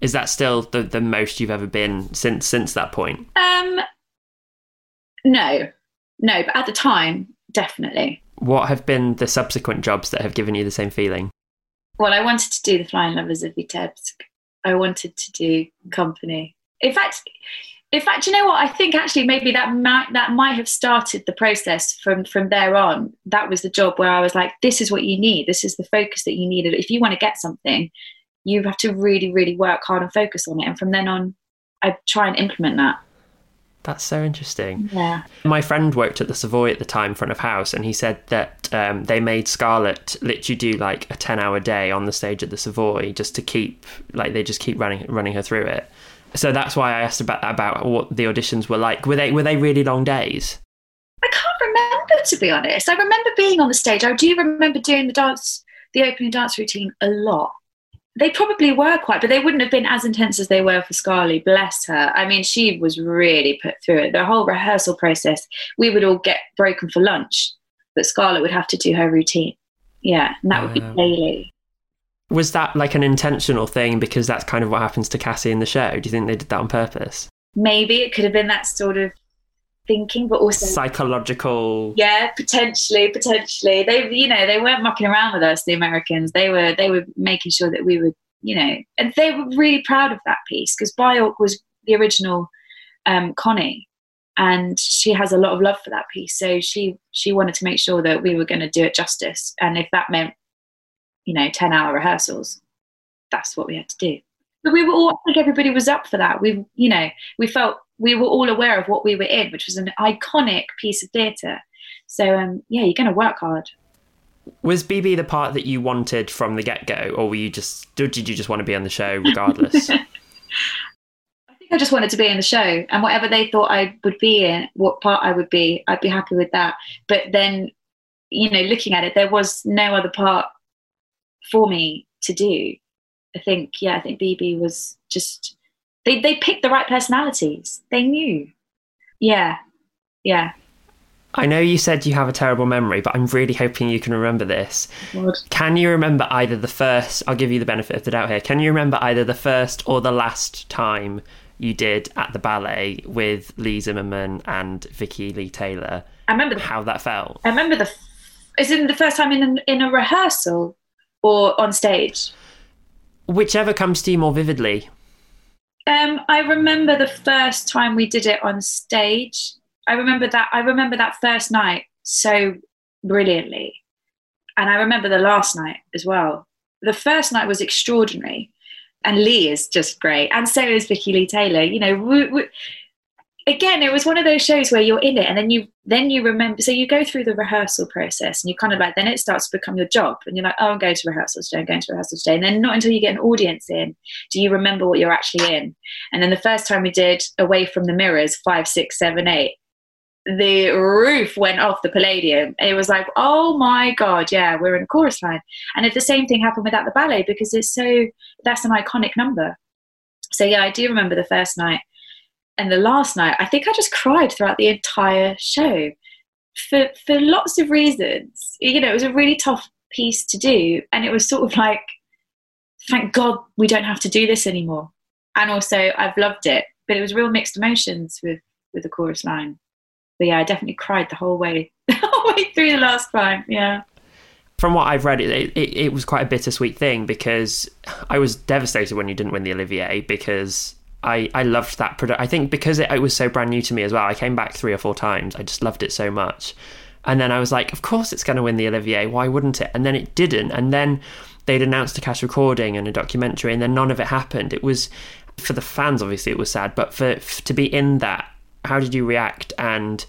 Is that still the, the most you've ever been since since that point? Um, no, no, but at the time, definitely. What have been the subsequent jobs that have given you the same feeling? Well, I wanted to do the Flying Lovers of Vitebsk. I wanted to do Company. In fact, in fact, you know what? I think actually maybe that might that might have started the process from from there on. That was the job where I was like, this is what you need. This is the focus that you needed. If you want to get something, you have to really, really work hard and focus on it. And from then on, I try and implement that. That's so interesting. Yeah. My friend worked at the Savoy at the time, front of house, and he said that um, they made Scarlett literally do like a ten-hour day on the stage at the Savoy just to keep, like, they just keep running running her through it so that's why I asked about about what the auditions were like. Were they were they really long days? I can't remember to be honest. I remember being on the stage. I do remember doing the dance, the opening dance routine a lot. They probably were quite, but they wouldn't have been as intense as they were for Scarly. Bless her. I mean, she was really put through it. The whole rehearsal process, we would all get broken for lunch, but Scarlett would have to do her routine. Yeah, and that would be daily was that like an intentional thing because that's kind of what happens to Cassie in the show? Do you think they did that on purpose? Maybe it could have been that sort of thinking, but also psychological. Yeah, potentially, potentially. They, you know, they weren't mucking around with us, the Americans. They were, they were making sure that we were, you know, and they were really proud of that piece because Baayork was the original um, Connie, and she has a lot of love for that piece. So she she wanted to make sure that we were going to do it justice, and if that meant you know, 10 hour rehearsals. That's what we had to do. But we were all, I think everybody was up for that. We, you know, we felt we were all aware of what we were in, which was an iconic piece of theatre. So, um, yeah, you're going to work hard. Was Bebe the part that you wanted from the get go, or were you just, did you just want to be on the show regardless? [LAUGHS] I think I just wanted to be in the show, and whatever they thought I would be in, what part I would be, I'd be happy with that. But then, you know, looking at it, there was no other part for me to do. I think, yeah, I think Bebe was just they they picked the right personalities. They knew. Yeah, yeah. I know you said you have a terrible memory, but I'm really hoping you can remember this. God. Can you remember either the first? I'll give you the benefit of the doubt here. Can you remember either the first or the last time you did at the ballet with Leigh Zimmerman and Vicky Lee Taylor? I remember the, how that felt. I remember the. Is it the first time in in a rehearsal? Or on stage? Whichever comes to you more vividly. Um, I remember the first time we did it on stage. I remember that. I remember that first night so brilliantly, and I remember the last night as well. The first night was extraordinary, and Leigh is just great, and so is Vicky Lee Taylor. You know, we, we, again it was one of those shows where you're in it and then you then you remember so you go through the rehearsal process and you kind of like then it starts to become your job and you're like oh i'm going to rehearsal today i'm going to rehearsal today. And then not until you get an audience in do you remember what you're actually in. And then the first time we did away from the mirrors five six seven eight the roof went off the palladium. It was like oh my god yeah we're in a chorus line. And if the same thing happened without the ballet because it's so that's an iconic number. So yeah i do remember the first night and the last night, I think I just cried throughout the entire show for for lots of reasons. You know, it was a really tough piece to do, and it was sort of like, thank God we don't have to do this anymore. And also, I've loved it, but it was real mixed emotions with with the chorus line. But yeah, I definitely cried the whole way [LAUGHS] the whole way through the last time. Yeah from what I've read, it, it, it was quite a bittersweet thing because I was devastated when you didn't win the Olivier because I, I loved that product. I think because it, it was so brand new to me as well, I came back three or four times. I just loved it so much. And then I was like, of course it's going to win the Olivier. Why wouldn't it? And then it didn't. And then they'd announced a cast recording and a documentary, and then none of it happened. It was for the fans, obviously, it was sad, but for, for to be in that, how did you react? And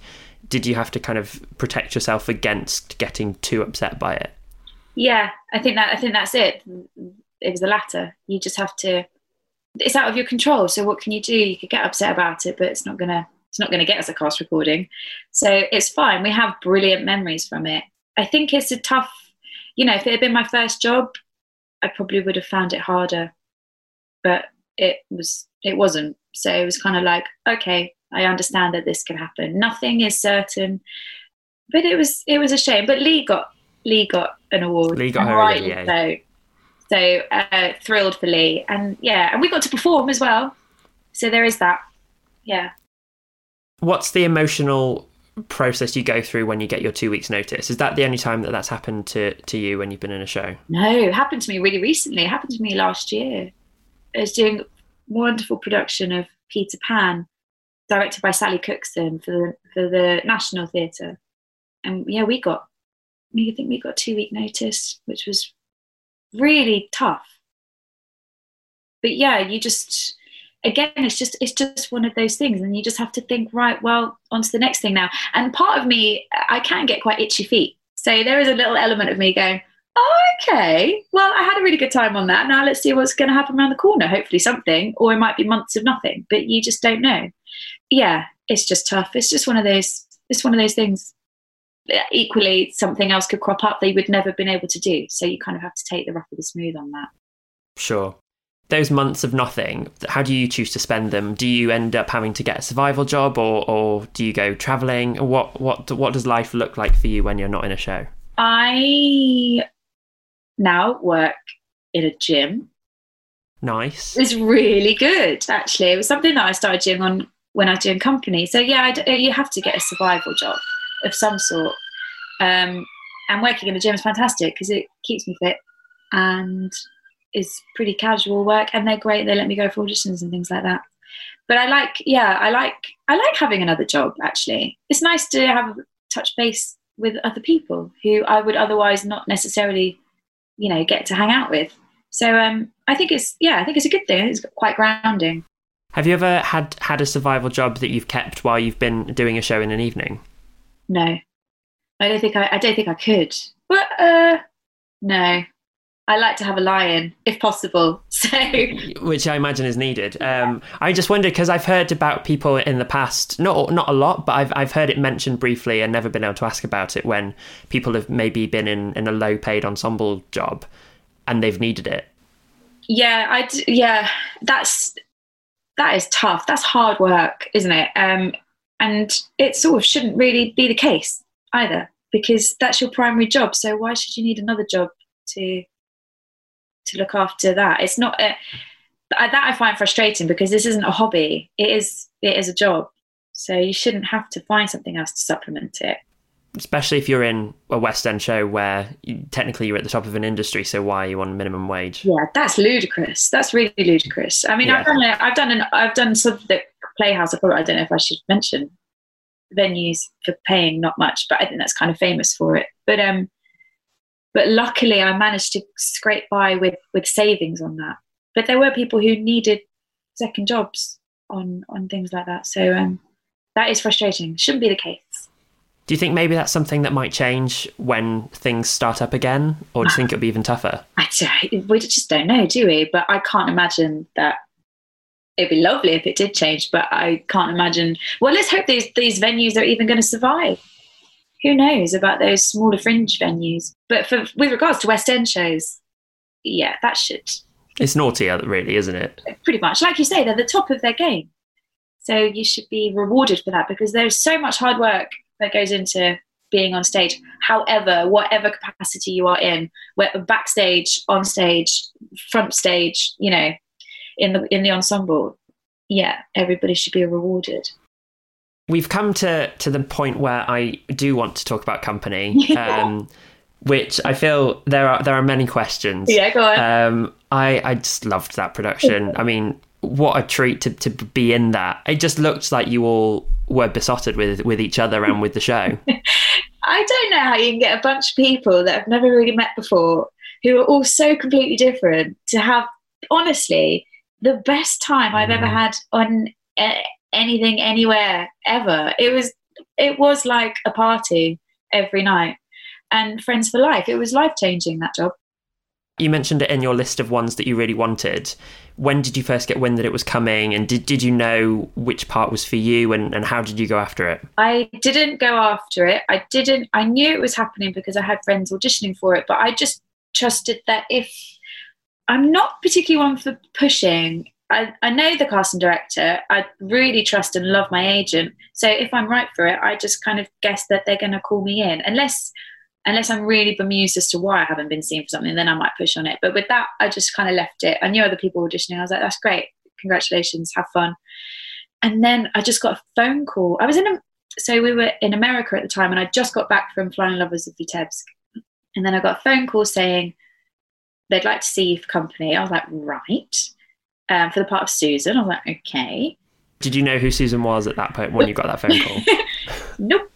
did you have to kind of protect yourself against getting too upset by it? Yeah, I think that I think that's it. It was the latter. You just have to it's out of your control. So what can you do? You could get upset about it, but it's not gonna it's not gonna get us a cast recording. So it's fine. We have brilliant memories from it. I think it's a tough, you know, if it had been my first job, I probably would have found it harder. But it was it wasn't. So it was kind of like, okay, I understand that this can happen. Nothing is certain. But it was it was a shame. But Leigh got Leigh got an award. Leigh got her right, so so uh, thrilled for Leigh, and yeah, and we got to perform as well. So there is that. Yeah. What's the emotional process you go through when you get your two weeks notice? Is that the only time that that's happened to to you when you've been in a show? No, it happened to me really recently. It happened to me last year. I was doing a wonderful production of Peter Pan, directed by Sally Cookson for the for the National Theatre, and yeah, we got. I think we got two week notice, which was really tough. But yeah, you just again it's just it's just one of those things and you just have to think right well on to the next thing now. And part of me i can get quite itchy feet. So there is a little element of me going oh, okay. Well i had a really good time on that. Now let's see what's going to happen around the corner. Hopefully something or it might be months of nothing but you just don't know. Yeah it's just tough. It's just one of those it's one of those things equally something else could crop up they would never have been able to do. So you kind of have to take the rough with the smooth on that. Sure. Those months of nothing how do you choose to spend them? Do you end up having to get a survival job or, or do you go traveling? What what what does life look like for you when you're not in a show? I now work in a gym. Nice. It's really good actually. It was something that i started doing on when i was doing company. So yeah you have to get a survival job of some sort. Um, and working in the gym is fantastic because it keeps me fit and is pretty casual work. And they're great. They let me go for auditions and things like that. But I like, yeah, I like, I like having another job. Actually, it's nice to have a touch base with other people who I would otherwise not necessarily, you know, get to hang out with. So um, I think it's, yeah, I think it's a good thing. It's quite grounding. Have you ever had had a survival job that you've kept while you've been doing a show in an evening? No, I don't think I, I don't think I could. But uh, no, I like to have a lion if possible. [LAUGHS] So, which I imagine is needed. Um, I just wondered because I've heard about people in the past, not not a lot, but I've I've heard it mentioned briefly and never been able to ask about it when people have maybe been in in a low paid ensemble job and they've needed it. Yeah, I yeah, that's that is tough. That's hard work, isn't it? Um, and it sort of shouldn't really be the case either, because that's your primary job. So why should you need another job to to look after that? It's not uh, a, that I find frustrating because this isn't a hobby. It is it is a job. So you shouldn't have to find something else to supplement it. Especially if you're in a West End show where you, technically you're at the top of an industry, so why are you on minimum wage? Yeah, that's ludicrous. That's really ludicrous. I mean, yeah. I've done I've done an, I've done of the Playhouse. I I don't know if I should mention venues for paying not much, but I think that's kind of famous for it. But um, but luckily I managed to scrape by with with savings on that. But there were people who needed second jobs on on things like that. So um, that is frustrating. Shouldn't be the case. Do you think maybe that's something that might change when things start up again, or do you think it'll be even tougher? I don't, we just don't know, do we? But I can't imagine that. It'd be lovely if it did change, but I can't imagine. Well, let's hope these these venues are even going to survive. Who knows about those smaller fringe venues? But for with regards to West End shows, yeah, that should. It's naughty, uh, really, isn't it? Pretty much, like you say, they're the top of their game. So you should be rewarded for that because there's so much hard work that goes into being on stage. However, whatever capacity you are in, whether backstage, on stage, front stage, you know, in the in the ensemble, yeah, everybody should be rewarded. We've come to to the point where I do want to talk about company. [LAUGHS] Um, which I feel there are there are many questions. Yeah, go on. Um, I I just loved that production. [LAUGHS] I mean, what a treat to, to be in that. It just looked like you all were besotted with with each other and with the show. [LAUGHS] I don't know how you can get a bunch of people that I've never really met before who are all so completely different to have honestly the best time I've ever mm. had on uh, anything anywhere ever. It was it was like a party every night and friends for life. It was life changing that job. You mentioned it in your list of ones that you really wanted. When did you first get wind that it was coming? And did, did you know which part was for you and, and how did you go after it? I didn't go after it. I didn't, I knew it was happening because I had friends auditioning for it, but I just trusted that if I'm not particularly one for pushing, I, I know the casting director. I really trust and love my agent. So if I'm right for it, I just kind of guess that they're going to call me in. Unless unless I'm really bemused as to why I haven't been seen for something, then I might push on it. But with that, I just kind of left it. I knew other people auditioning. I was like, that's great. Congratulations. Have fun. And then I just got a phone call. I was in a, so we were in America at the time and I just got back from Flying Lovers of Vitebsk. And then I got a phone call saying they'd like to see you for company. I was like, right. Um, for the part of Susan. I was like, okay. Did you know who Susan was at that point when you got that phone call? [LAUGHS] nope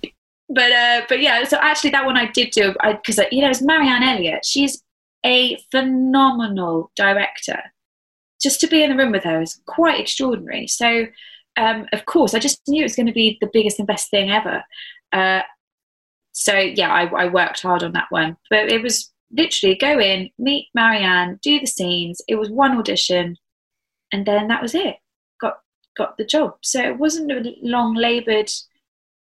but uh, but yeah, so actually that one I did do because you know it's Marianne Elliott. She's a phenomenal director. Just to be in the room with her is quite extraordinary. So um, of course, I just knew it was going to be the biggest and best thing ever. Uh, so yeah, I, I worked hard on that one, but it was literally go in, meet Marianne, do the scenes. It was one audition, and then that was it. Got got the job. So it wasn't a long laboured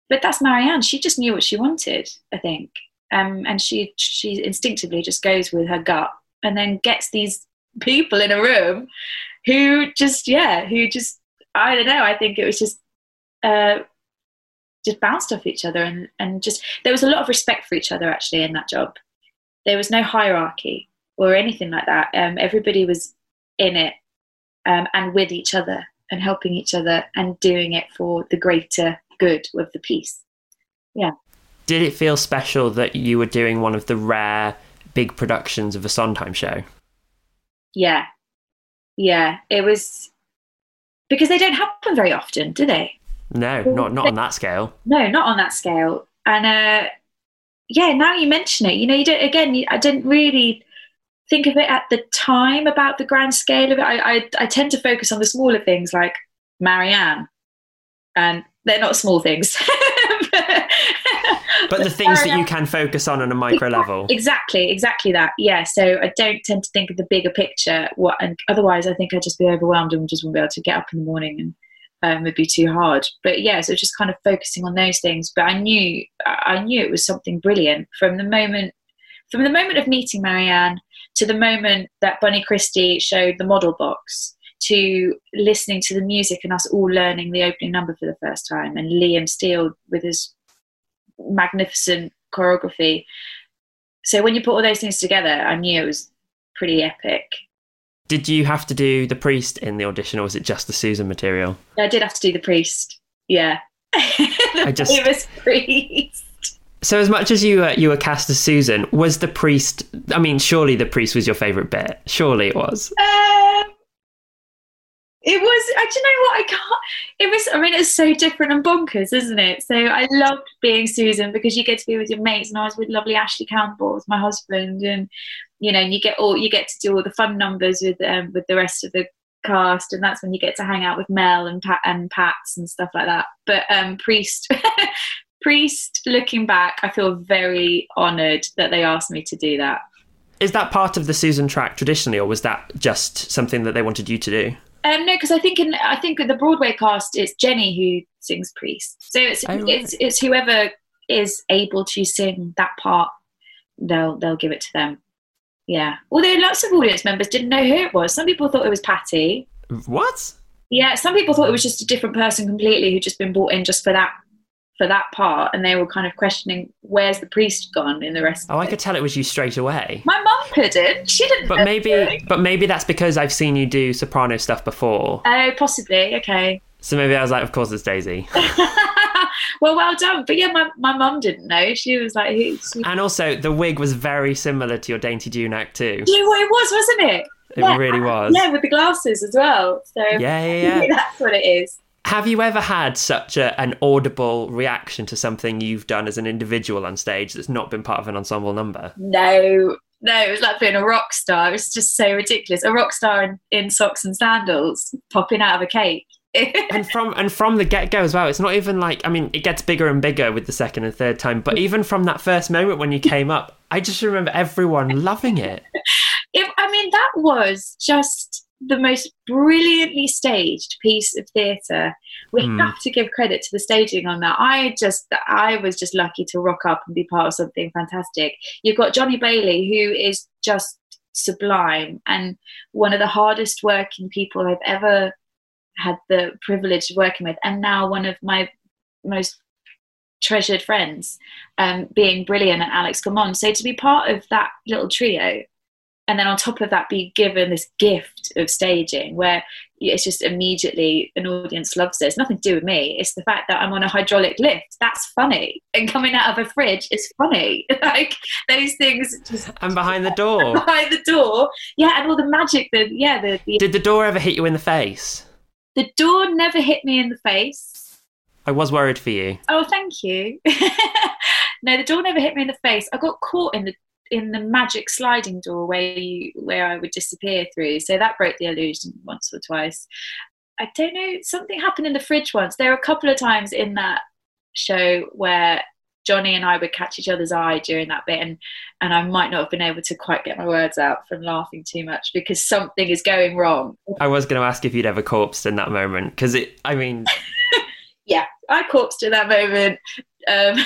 but that's Marianne. She just knew what she wanted, I think, um, and she she instinctively just goes with her gut, and then gets these people in a room who just yeah, who just I don't know. I think it was just uh, just bounced off each other, and and just there was a lot of respect for each other actually in that job. There was no hierarchy or anything like that. Um, everybody was in it um, and with each other and helping each other and doing it for the greater good with the piece. Yeah. Did it feel special that you were doing one of the rare big productions of a Sondheim show? Yeah. Yeah. It was because they don't happen very often, do they? No, not not on that scale. No, not on that scale. And uh yeah, now you mention it, you know, you don't again, I didn't really think of it at the time about the grand scale of it. I, I, I tend to focus on the smaller things like Marianne and they're not small things. [LAUGHS] but the things that you can focus on on a micro level. Exactly, exactly that. Yeah. So I don't tend to think of the bigger picture. What and otherwise, I think I'd just be overwhelmed and just wouldn't be able to get up in the morning and um, it'd be too hard. But yeah, so just kind of focusing on those things. But I knew, I knew it was something brilliant from the moment, from the moment of meeting Marianne to the moment that Bunny Christie showed the model box to listening to the music and us all learning the opening number for the first time and Liam Steel with his magnificent choreography. So when you put all those things together, I knew it was pretty epic. Did you have to do the priest in the audition, or was it just the Susan material? I did have to do the priest. Yeah, the [LAUGHS] I just... famous priest. So, as much as you uh, you were cast as Susan, was the priest? I mean, surely the priest was your favourite bit. Surely it was. Um, it was, I do you know what? I can't, it was, I mean, it's so different and bonkers, isn't it? So I loved being Susan because you get to be with your mates and I was with lovely Ashley Campbell, with my husband. And, you know, you get all, you get to do all the fun numbers with, um, with the rest of the cast, and that's when you get to hang out with Mel and Pat and Pats and stuff like that. But um, Priest, [LAUGHS] Priest, looking back, I feel very honoured that they asked me to do that. Is that part of the Susan track traditionally, or was that just something that they wanted you to do? Um, no, because I think in I think the Broadway cast, it's Jenny who sings Priest. So it's Oh, right. it's it's whoever is able to sing that part, they'll they'll give it to them. Yeah. Although lots of audience members didn't know who it was. Some people thought it was Patti. What? Yeah. Some people thought it was just a different person completely who'd just been brought in just for that for that part, and they were kind of questioning where's the priest gone in the rest. Oh, I could tell it was you straight away. My mum couldn't. She didn't. But maybe, but maybe that's because I've seen you do soprano stuff before. Oh, possibly. Okay. So maybe I was like, of course it's Daisy. [LAUGHS] well, well done. But yeah, my, my mum didn't know. She was like, who, she, And also, the wig was very similar to your Dainty Dune act too. you know what it was, wasn't it? It Yeah. really was. Yeah, with the glasses as well. So Yeah, yeah, [LAUGHS] yeah. that's what it is. Have you ever had such a, an audible reaction to something you've done as an individual on stage that's not been part of an ensemble number? No, no, it was like being a rock star. It was just so ridiculous. A rock star in, in socks and sandals popping out of a cake. [LAUGHS] and from and from the get go as well. It's not even like I mean, it gets bigger and bigger with the second and third time. But even from that first moment when you came up, I just remember everyone loving it. [LAUGHS] it, I mean, that was just the most brilliantly staged piece of theatre. We Hmm. have to give credit to the staging on that. I just, I was just lucky to rock up and be part of something fantastic. You've got Johnny Bailey, who is just sublime and one of the hardest working people I've ever had the privilege of working with, and now one of my most treasured friends, um, being brilliant, and Alex Gaumond. So to be part of that little trio, and then on top of that, be given this gift of staging where it's just immediately an audience loves it. It's nothing to do with me. It's the fact that I'm on a hydraulic lift. That's funny, and coming out of a fridge is funny. [LAUGHS] like those things just And behind the door, [LAUGHS] behind the door, yeah, and all the magic. that yeah, the, the did the door ever hit you in the face? the door never hit me in the face. I was worried for you. Oh, thank you. [LAUGHS] no, the door never hit me in the face. I got caught in the in the magic sliding door where you where I would disappear through. So that broke the illusion once or twice. I don't know. Something happened in the fridge once. There were a couple of times in that show where Johnny and I would catch each other's eye during that bit, and and I might not have been able to quite get my words out from laughing too much because something is going wrong. I was going to ask if you'd ever corpsed in that moment because it. I mean, [LAUGHS] yeah, I corpsed in that moment. Um,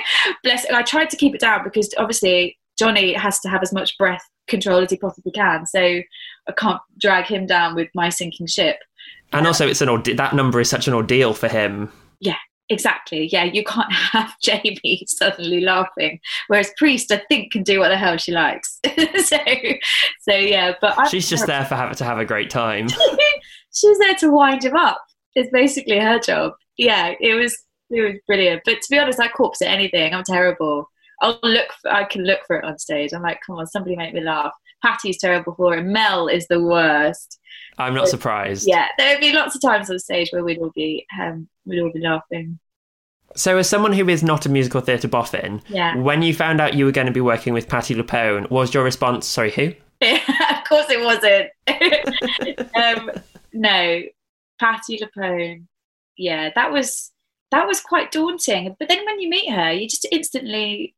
[LAUGHS] bless. And I tried to keep it down because obviously Johnny has to have as much breath control as he possibly can. So I can't drag him down with my sinking ship. and also it's an ordeal. That number is such an ordeal for him. Yeah, exactly. Yeah, you can't [LAUGHS] have Jamie suddenly laughing, whereas Priest, I think, can do what the hell she likes. [LAUGHS] so, so yeah. But I, She's just [LAUGHS] there for have to have a great time. she's there to wind him up. It's basically her job. Yeah, it was it was brilliant. But to be honest, I corpse at anything. I'm terrible. I'll look. For, I can look for it on stage. I'm like, come on, somebody make me laugh. Patti's terrible for it. Mel is the worst. I'm not surprised. Yeah, there would be lots of times on stage where we'd all be um, we'd all be laughing. So, as someone who is not a musical theatre boffin, Yeah. when you found out you were going to be working with Patti LuPone, was your response, sorry, who? [LAUGHS] of course it wasn't. [LAUGHS] um, no, Patti LuPone. Yeah, that was that was quite daunting. But then when you meet her, you just instantly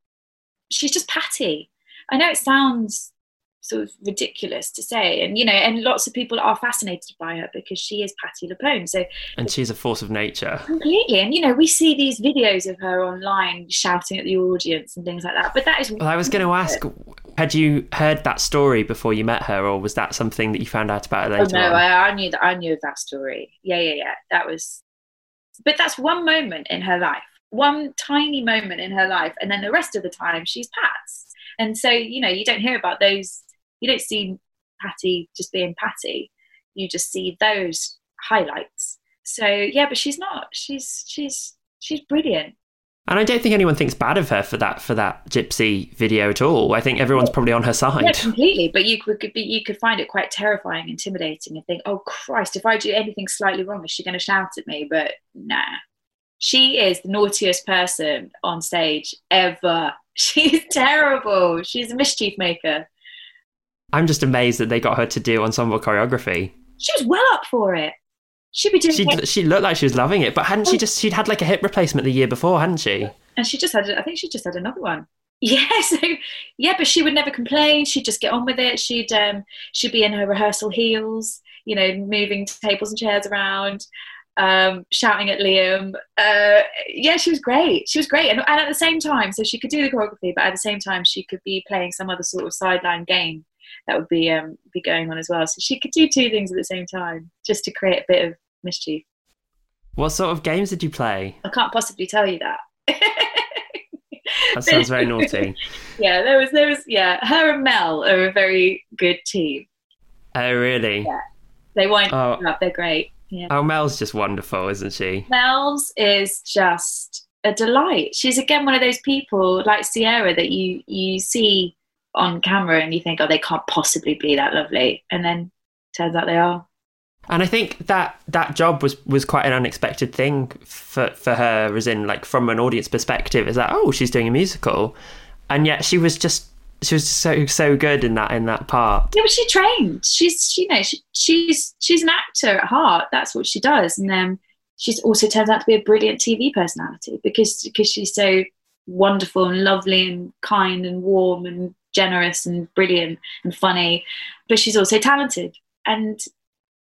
she's just Patti. I know it sounds sort of ridiculous to say, and you know, and lots of people are fascinated by her because she is Patti LuPone. So And she's a force of nature. completely, and you know, we see these videos of her online shouting at the audience and things like that. But that is Well, I was going to ask, [LAUGHS] had you heard that story before you met her, or was that something that you found out about her Oh later no, on? I, I knew that. I knew of that story. Yeah, yeah, yeah. That was, but that's one moment in her life, one tiny moment in her life, and then the rest of the time she's Pat's. And so you know, you don't hear about those. You don't see Patti just being Patti. You just see those highlights. So yeah, but she's not. She's she's she's brilliant. And I don't think anyone thinks bad of her for that for that gypsy video at all. I think everyone's probably on her side. Yeah, completely. But you could, could be, you could find it quite terrifying, intimidating, and think, "Oh Christ, if I do anything slightly wrong, is she going to shout at me?" But nah, she is the naughtiest person on stage ever. [LAUGHS] She's terrible. She's a mischief maker. I'm just amazed that they got her to do ensemble choreography. she was well up for it. She'd be doing She it. she looked like she was loving it, but hadn't Oh. she just she'd had like a hip replacement the year before, hadn't she? and she just had I think she just had another one. [LAUGHS] Yeah, so yeah, but she would never complain. She'd just get on with it. She'd um she'd be in her rehearsal heels, you know, moving tables and chairs around, um, shouting at Liam. Uh, yeah, she was great. She was great, and, and at the same time, so she could do the choreography, but at the same time, she could be playing some other sort of sideline game that would be um be going on as well. So she could do two things at the same time, just to create a bit of mischief. What sort of games did you play? I can't possibly tell you that. [LAUGHS] That sounds very naughty. [LAUGHS] yeah, there was there was yeah, her and Mel are a very good team. Oh really? Yeah. They wind Oh. up, they're great. Yeah. Oh, Mel's just wonderful, isn't she? Mel's is just a delight. She's again one of those people like Sierra that you you see on camera and you think, oh, they can't possibly be that lovely, and then turns out they are. And I think that that job was was quite an unexpected thing for for her, as in like from an audience perspective, is that oh she's doing a musical, and yet she was just she was so so good in that in that part. Yeah, but she trained. She's you know she, she's she's an actor at heart. That's what she does, and then she's also turns out to be a brilliant TV personality because because she's so wonderful and lovely and kind and warm and generous and brilliant and funny, but she's also talented and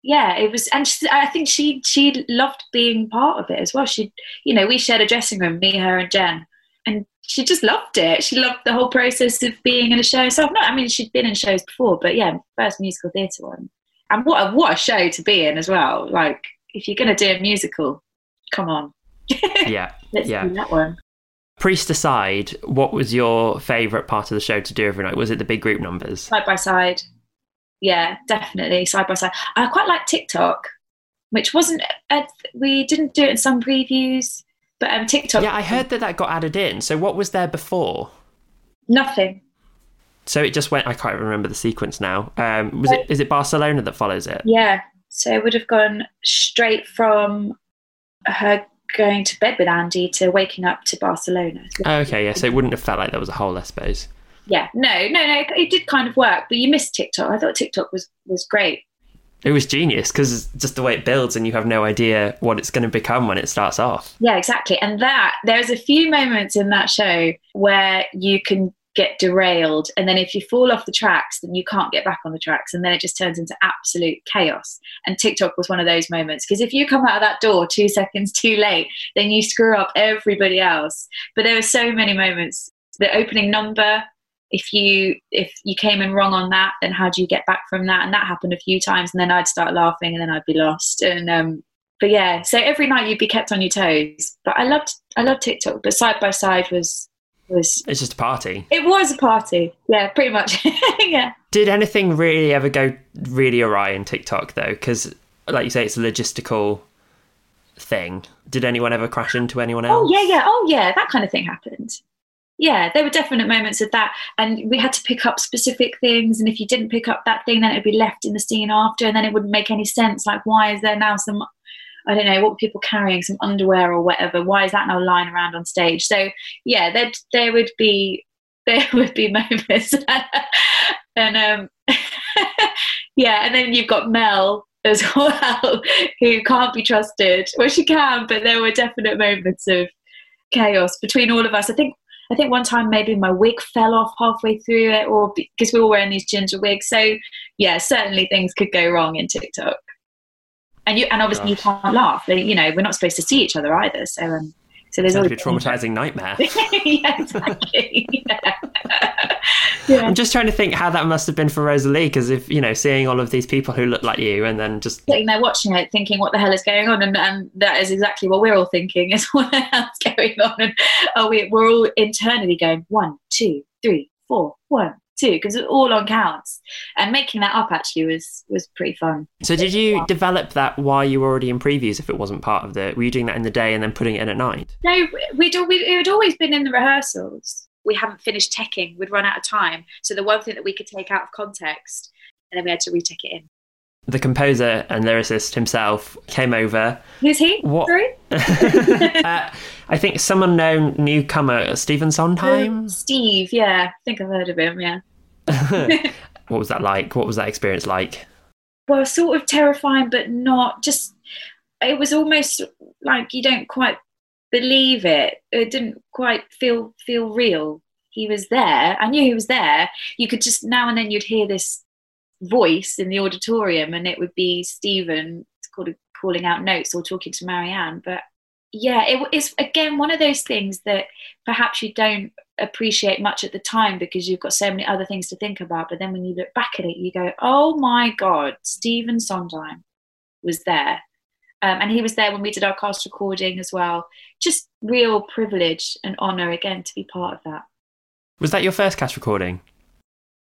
yeah, it was, and she, I think she she loved being part of it as well. She, you know, we shared a dressing room, me, her, and Jen, she just loved it. She loved the whole process of being in a show. So, not, I mean, she'd been in shows before, but yeah, first musical theatre one, and what a what a show to be in as well. Like, if you're going to do a musical, come on, [LAUGHS] Yeah, let's yeah. do that one. Priest aside, what was your favourite part of the show to do every night? Was it the big group numbers? Side by side, yeah, definitely side by side. I quite like Tick-Tock, which wasn't. We didn't do it in some previews, but um, Tick-Tock. Yeah, I heard that that got added in. So what was there before? nothing. So it just went. I can't remember the sequence now. Um, was it? Is it Barcelona that follows it? Yeah, so it would have gone straight from her going to bed with Andy to waking up to Barcelona. Oh, okay, yeah. So it wouldn't have felt like there was a whole, I suppose. yeah, no, no, no, it did kind of work, but you missed Tick-Tock. I thought Tick-Tock was was great. It was genius because just the way it builds, and you have no idea what it's going to become when it starts off. Yeah, exactly. And that there's a few moments in that show where you can get derailed, and then if you fall off the tracks, then you can't get back on the tracks, and then it just turns into absolute chaos. And Tick-Tock was one of those moments because if you come out of that door two seconds [LAUGHS] too late, then you screw up everybody else. But there were so many moments. The opening number. If you if you came in wrong on that, then how do you get back from that? And that happened a few times, and then I'd start laughing, and then I'd be lost. And um, but yeah, so every night you'd be kept on your toes. But I loved I loved Tick-Tock, but side by side was was It's just a party. it was a party. Yeah, pretty much. [LAUGHS] yeah. Did anything really ever go really awry in Tick-Tock though? Because, like you say, it's a logistical thing. Did anyone ever crash into anyone else? Oh yeah, yeah. Oh yeah, that kind of thing happened. Yeah, there were definite moments of that, and we had to pick up specific things. And if you didn't pick up that thing, then it'd be left in the scene after, and then it wouldn't make any sense. Like, why is there now some? I don't know what people carrying some underwear or whatever. Why is that now lying around on stage? So yeah, there there would be [LAUGHS] there would be moments, [LAUGHS] and um, [LAUGHS] yeah, and then you've got Mel as well, who can't be trusted. Well, she can, but there were definite moments of chaos between all of us. I think I think one time maybe my wig fell off halfway through it, or because we were wearing these ginger wigs. So yeah, certainly things could go wrong in Tick-Tock. And you and obviously you can't laugh. You know, we're not supposed to see each other either. So um, so there's always a traumatizing nightmare. [LAUGHS] yeah, exactly. yeah. yeah. [LAUGHS] I'm just trying to think how that must have been for Rosalie, because if you know, seeing all of these people who look like you, and then just sitting there watching it, thinking, "What the hell is going on?" And, and that is exactly what we're all thinking: is [LAUGHS] what the hell's going on? And oh, we, we're all internally going one, two, three, four, one, two, because it's all on counts. And making that up actually was was pretty fun. So did you develop that while you were already in previews? If it wasn't part of the, were you doing that in the day and then putting it in at night? No, we'd, we'd, it had always been in the rehearsals. We haven't finished teching; we'd run out of time. So the one thing that we could take out of context, and then we had to retake it in. The composer and lyricist himself came over. Who's he? What- Sorry, [LAUGHS] uh, I think some unknown newcomer, Stephen Sondheim. Steve. Yeah, I think I've heard of him. Yeah. [LAUGHS] what was that like? What was that experience like? well, sort of terrifying, but not just. It was almost like you don't quite believe it. It didn't quite feel feel real. He was there. I knew he was there. You could just now and then you'd hear this voice in the auditorium, and it would be Stephen calling out notes or talking to Marianne. But yeah, it, it's again one of those things that perhaps you don't appreciate much at the time because you've got so many other things to think about. But then when you look back at it, you go, "Oh my God, Stephen Sondheim was there." Um, and he was there when we did our cast recording as well. Just real privilege and honour again to be part of that. Was that your first cast recording?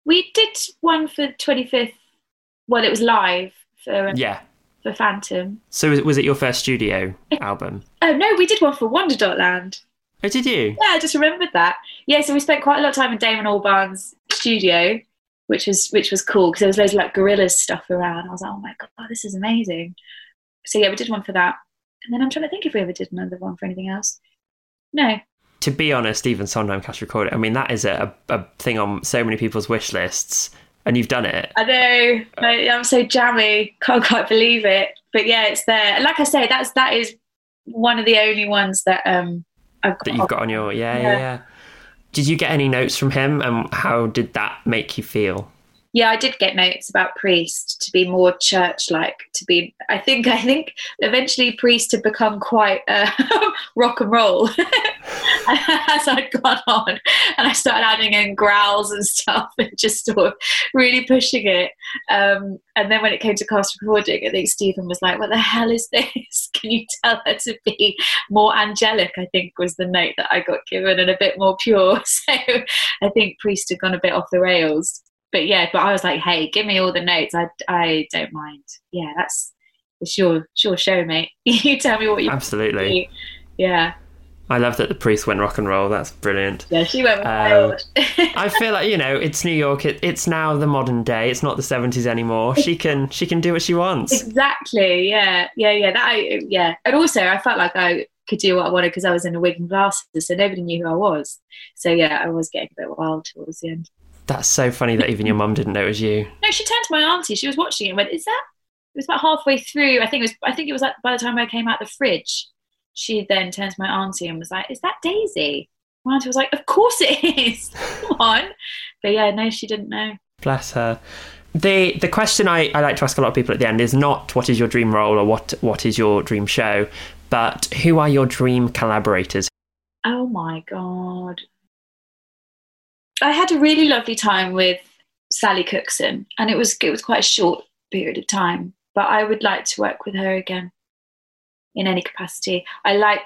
We did one for 25th. Well, it was live for yeah for Phantom. So was it your first studio album? Oh no, we did one for Wonder Dot Land. Oh, did you? Yeah, I just remembered that. Yeah, so we spent quite a lot of time in Damon Albarn's studio, which was which was cool because there was loads of like Gorillaz stuff around. I was like, oh my god, this is amazing. So yeah, we did one for that, and then I'm trying to think if we ever did another one for anything else. No. To be honest, Stephen Sondheim cast recording. I mean, that is a, a thing on so many people's wish lists and you've done it. I know. I, am so jammy. Can't quite believe it. But yeah, it's there. Like I say, that's that is one of the only ones that um I've got. that you've got on your yeah, yeah yeah. Did you get any notes from him, and how did that make you feel? Yeah, I did get notes about Priest to be more church-like. To be, I think, [LAUGHS] I think eventually Priest had become quite uh, [LAUGHS] rock and roll [LAUGHS] as I'd gone on, and I started adding in growls and stuff, and just sort of really pushing it. Um, and then when it came to cast recording, I think Stephen was like, "What the hell is this? Can you tell her to be more angelic?" I think was the note that I got given, and a bit more pure. So I think Priest had gone a bit off the rails but yeah, but I was like, hey, give me all the notes. I, I don't mind. Yeah, that's it's your your show, mate. [LAUGHS] you tell me what you absolutely. Yeah. I love that the priest went rock and roll. That's brilliant. Yeah, she went. Um, [LAUGHS] I feel like you know, it's New York. It, it's now the modern day. It's not the seventies anymore. She [LAUGHS] can she can do what she wants. Exactly. Yeah. Yeah. Yeah. That. I, yeah. And also, I felt like I could do what I wanted because I was in a wig and glasses, so nobody knew who I was. So yeah, I was getting a bit wild towards the end. That's so funny that even your mum didn't know it was you. No, she turned to my auntie. She was watching it and went, "Is that?" It was about halfway through. I think it was. I think it was like by the time I came out the fridge. She then turned to my auntie and was like, "Is that Daisy?" My auntie was like, "Of course it is. [LAUGHS] Come on." But yeah, no, she didn't know. Bless her. The the question I, I like to ask a lot of people at the end is not what is your dream role or what what is your dream show, but who are your dream collaborators? Oh my god. I had a really lovely time with Sally Cookson, and it was it was quite a short period of time. But I would like to work with her again, in any capacity. I like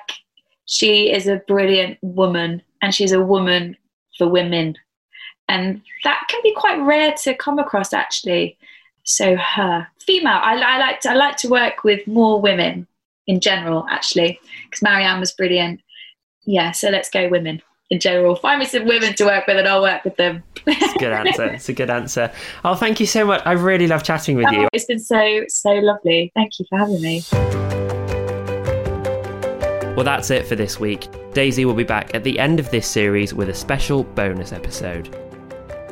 she is a brilliant woman, and she's a woman for women, and that can be quite rare to come across actually. So her female, I, I like to, I like to work with more women in general actually, because Marianne was brilliant. Yeah, so let's go women in general. Find me some women to work with and I'll work with them. It's a good [LAUGHS] answer. It's a good answer. Oh, thank you so much. I really love chatting with oh, you. It's been so, so lovely. Thank you for having me. Well, that's it for this week. Daisy will be back at the end of this series with a special bonus episode.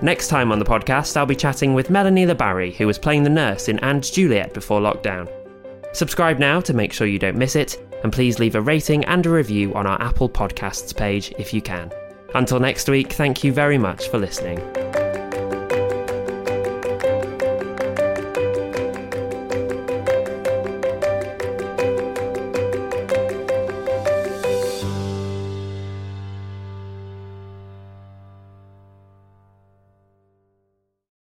Next time on the podcast, I'll be chatting with Melanie La Barrie, who was playing the nurse in And Juliet before lockdown. Subscribe now to make sure you don't miss it, and please leave a rating and a review on our Apple Podcasts page if you can. Until next week, thank you very much for listening.